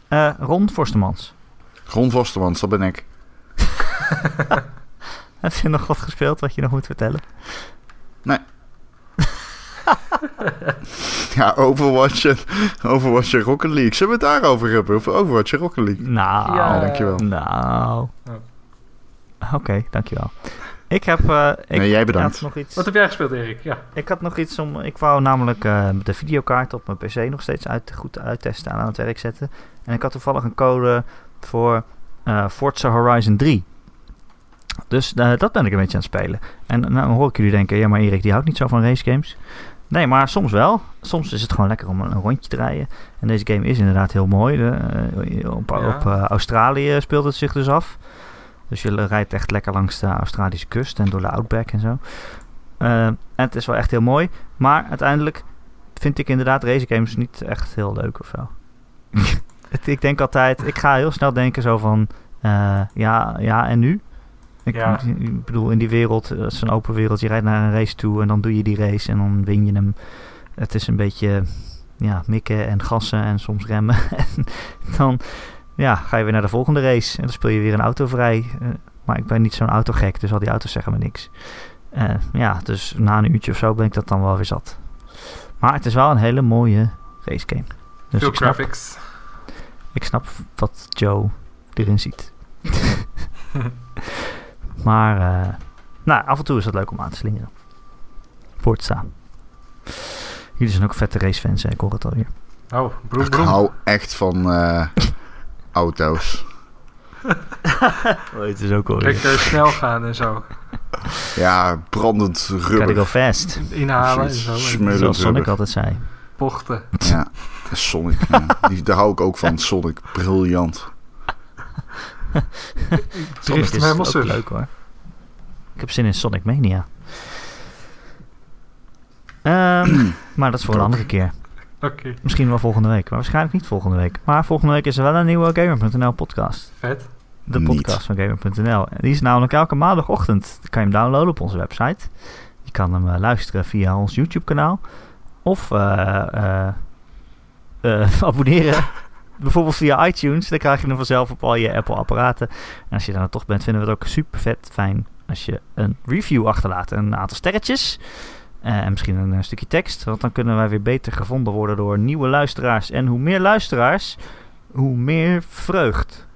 S1: Eh Ron Forstemans.
S2: Ron Vostermans, dat ben ik. [LAUGHS]
S1: Heb je nog wat gespeeld wat je nog moet vertellen? [LAUGHS]
S2: Ja, Overwatch en, Overwatch en Rocket League. Zullen we het daarover hebben? Over Overwatch en Rocket League?
S1: Nou,
S3: Ja,
S2: dankjewel.
S1: nou. Oké, dankjewel. Ik heb... eh, ik
S2: Nee, jij bedankt.
S1: had nog iets...
S3: Wat heb jij gespeeld, Erik? Ja.
S1: Ik had nog iets om. Ik wou namelijk eh, de videokaart op mijn PC nog steeds uit, goed uittesten en aan het werk zetten. En ik had toevallig een code voor eh, Forza Horizon 3. Dus eh, dat ben ik een beetje aan het spelen. En nou dan hoor ik jullie denken, ja maar Erik die houdt niet zo van racegames. Nee, maar soms wel. Soms is het gewoon lekker om een, een rondje te rijden. En deze game is inderdaad heel mooi. De, eh, op
S3: Ja.
S1: op eh, Australië speelt het zich dus af. Dus je rijdt echt lekker langs de Australische kust en door de Outback en zo. Eh, en het is wel echt heel mooi. Maar uiteindelijk vind ik inderdaad racegames niet echt heel leuk of zo. [LAUGHS] Ik denk altijd, ik ga heel snel denken zo van, ja, ja en nu? Ik,
S3: Ja.
S1: ik bedoel, in die wereld, eh, het is een open wereld, je rijdt naar een race toe en dan doe je die race en dan win je hem. Het is een beetje, ja, mikken en gassen en soms remmen. [LAUGHS] en dan, ja, ga je weer naar de volgende race en dan speel je weer een auto vrij. Eh, maar ik ben niet zo'n autogek, dus al die auto's zeggen me niks. Eh, ja, dus na een uurtje of zo ben ik dat dan wel weer zat. Maar het is wel een hele mooie racegame. Dus
S3: Veel
S1: ik snap,
S3: graphics.
S1: ik snap wat Joe erin ziet. [LAUGHS] [LAUGHS] maar eh, nou, af en toe is het leuk om aan te slingeren. Forza. Jullie zijn ook vette racefans, hè? ik hoor het alweer.
S3: Oh, broem,
S2: Ik
S3: broem.
S2: hou echt van eh, [LAUGHS] auto's. [LAUGHS]
S1: Oh, het is ook alweer.
S3: Lekker snel gaan en zo.
S2: Ja, brandend
S1: Gotta go
S2: rubber.
S1: fast.
S3: Inhalen en zo.
S1: Zoals Sonic
S2: rubber.
S1: altijd zei.
S3: Bochten.
S2: Ja, Sonic. ja. Die, daar hou ik ook van. Sonic, briljant. [LAUGHS]
S3: Drift
S1: is
S3: helemaal
S1: leuk hoor. Ik heb zin in Sonic Mania. Ehm, [CLEARS THROAT] maar dat is voor een andere keer.
S3: Oké,
S1: Misschien wel volgende week, maar waarschijnlijk niet volgende week. Maar volgende week is er wel een nieuwe Gamer.nl podcast.
S3: vet.
S1: De
S2: Niet.
S1: podcast van Gamer.nl. En Die is namelijk elke maandagochtend. Dan kan je hem downloaden op onze website. Je kan hem eh, luisteren via ons YouTube kanaal. Of eh, eh, eh, [LAUGHS] abonneren. Bijvoorbeeld via iTunes. Dan krijg je hem vanzelf op al je Apple apparaten. En als je daar dan toch bent, vinden we het ook super vet fijn als je een review achterlaat. Een aantal sterretjes. Eh, en misschien een, eh, stukje tekst. Want dan kunnen wij weer beter gevonden worden door nieuwe luisteraars. En hoe meer luisteraars, hoe meer vreugd.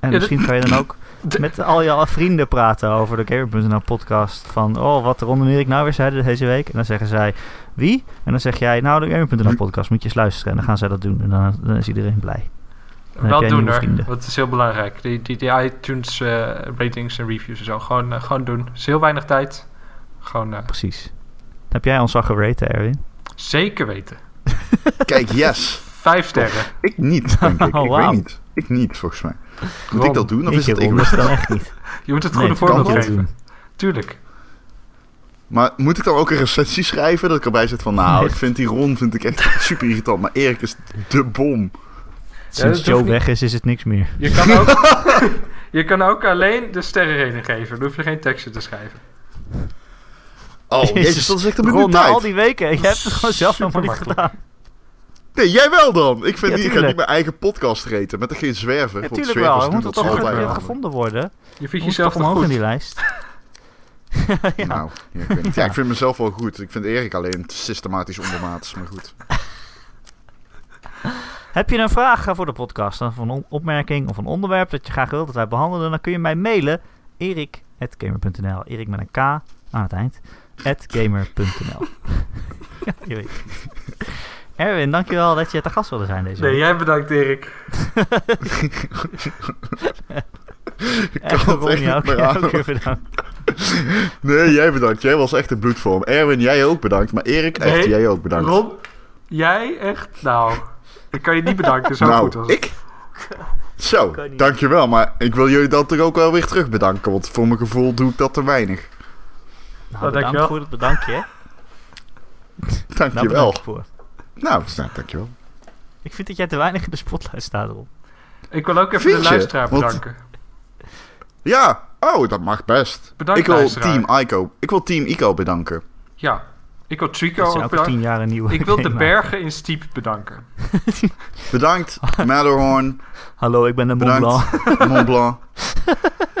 S1: En
S3: Ja,
S1: misschien kan je dan [LAUGHS] ook met al je vrienden praten over de Gamer.nl podcast. Van, oh, wat Ron en Erik nou weer zeiden deze week. En dan zeggen zij, wie? En dan zeg jij, nou, de Gamer.nl podcast moet je eens luisteren. En dan gaan zij dat doen. En dan, dan is iedereen blij.
S3: Wel doen hoor. Dat is heel belangrijk. Die, die, die iTunes eh, ratings en reviews en zo. Gewoon, eh, gewoon doen. is heel weinig tijd. Gewoon eh,
S1: Precies. Heb jij ons al gerate, Erwin?
S3: zeker weten.
S2: Kijk, yes.
S3: Vijf sterren.
S2: Ik niet, denk ik. [LAUGHS]
S1: Oh,
S2: Ik weet niet. Ik niet, volgens mij. Moet
S3: Ron,
S2: ik dat doen of
S1: ik
S2: is het egoïstisch?
S1: dan echt niet. [LAUGHS]
S3: Je moet het
S1: Nee,
S3: goede
S1: kan
S3: voorbeeld geven.
S1: doen.
S3: Tuurlijk.
S2: Maar moet ik dan ook een recensie schrijven? Dat ik erbij zit van, nou,
S1: Nee.
S2: ik vind die Ron vind ik echt [LAUGHS] super irritant. Maar Erik is de bom.
S1: Sinds Joe weg is, is het niks meer.
S3: Je kan ook, je kan ook alleen de sterrenrating geven. Dan hoef je geen tekstje te schrijven.
S2: Oh, jezus, dat is echt een minuut
S1: al
S2: tijd.
S1: die weken. Je hebt het gewoon zelf nog maar niet gedaan.
S2: Nee, jij wel dan. Ik, vind
S1: Ja,
S2: niet, ik ga niet mijn eigen podcast reten. Met een geen zwerver.
S1: Ja, tuurlijk wel. Moeten
S2: dat
S1: toch
S2: altijd
S1: gevonden worden.
S3: Je
S1: Je
S3: vindt
S1: moet
S3: jezelf
S1: omhoog in
S3: goed.
S1: die lijst. [LAUGHS] ja.
S2: Nou, ja, ik, weet ja, ik vind mezelf wel goed. Ik vind Erik alleen systematisch ondermaats, maar goed. [LAUGHS]
S1: Heb je een vraag voor de podcast, of een opmerking of een onderwerp dat je graag wilt dat wij behandelen, dan kun je mij mailen. erik.gamer.nl Erik met een K aan het eind. gamer.nl [LAUGHS] ja, je weet het. Erwin, dankjewel dat je te gast wilde zijn deze
S3: Nee,
S1: week.
S3: jij bedankt Erik. [LAUGHS]
S1: En
S2: kan het
S1: ook,
S2: niet meer
S1: jou ook weer bedankt.
S2: Nee, jij bedankt. Jij was echt een bloedvorm. Erwin, jij ook bedankt. Maar Erik, echt,
S3: Nee,
S2: jij ook bedankt.
S3: Ron, jij echt... Nou, ik kan je niet bedanken. Zo
S2: nou,
S3: goed was het.
S2: ik? Zo, dankjewel. Maar ik wil jullie dan toch ook wel weer terug bedanken. Want voor mijn gevoel doe ik dat te weinig.
S1: Nou,
S3: dankjewel. [LAUGHS]
S1: bedankt voor het bedankje.
S2: Dankjewel.
S1: bedank ik voor.
S2: Nou, nou, dankjewel.
S1: Ik vind dat jij te weinig in de spotlight staat, Ron.
S3: Ik wil ook even
S2: Vind
S3: de
S2: je?
S3: luisteraar
S2: Want-
S3: bedanken.
S2: Ja, oh, dat mag best.
S3: Bedankt,
S2: ik wil
S3: luisteraar.
S2: Team Ico. Ik wil Team Ico bedanken.
S3: Ja, ik wil Trico ook bedanken.
S1: tien jaar een nieuwe
S3: Ik wil de bergen in Steep bedanken. [LAUGHS]
S2: Bedankt, Matterhorn.
S1: Hallo, ik ben de Mont. Blanc. [LAUGHS]
S2: Mont Blanc. [LAUGHS]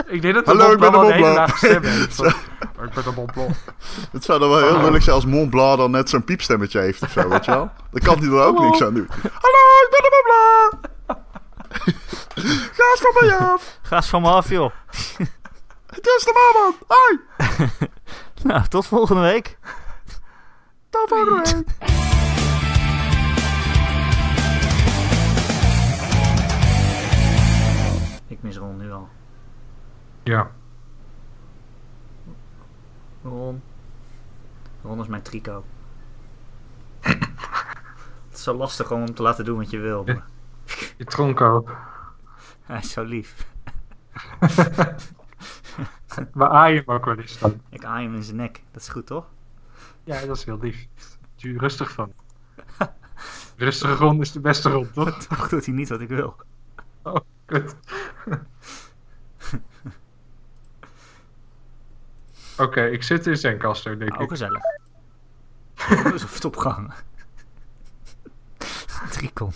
S3: Ik denk dat de
S2: Hallo,
S3: Mont
S2: ik ben
S3: Blanc
S2: de
S3: een hele
S2: Mont
S3: stem heeft. "Oh, ik ben de Mont Blanc.
S2: Het zou dan wel heel lullig zijn als Mont Blanc dan net zo'n piepstemmetje heeft of zo, weet je wel? Dan kan hij er ook niks aan doen. Hallo, ik ben de Mont Blanc! Ga eens van mij af!
S1: Ga eens van me af, joh.
S2: Het is de man! Hoi!
S1: Nou,
S2: tot volgende week.
S1: Ik mis Ron nu al.
S3: Ja.
S1: Ron. Ron is mijn trico. [LAUGHS] Het is zo lastig om hem te laten doen wat je wil. maar
S3: Je tronko. [LAUGHS]
S1: Hij is zo lief. [LAUGHS]
S3: Waar aai je hem ook wel eens dan?
S1: Ik aai hem in zijn nek. Dat is goed, toch?
S3: Ja, dat is heel lief. Doe je rustig van. Rustige grond is de beste grond, toch? [LAUGHS]
S1: Toch doet hij niet wat ik wil.
S3: Oh, kut. [LAUGHS] Oké, ik zit in Zencaster, denk
S1: Ook
S3: ik.
S1: gezellig. [LAUGHS] Dat is een stopgang. Tricon.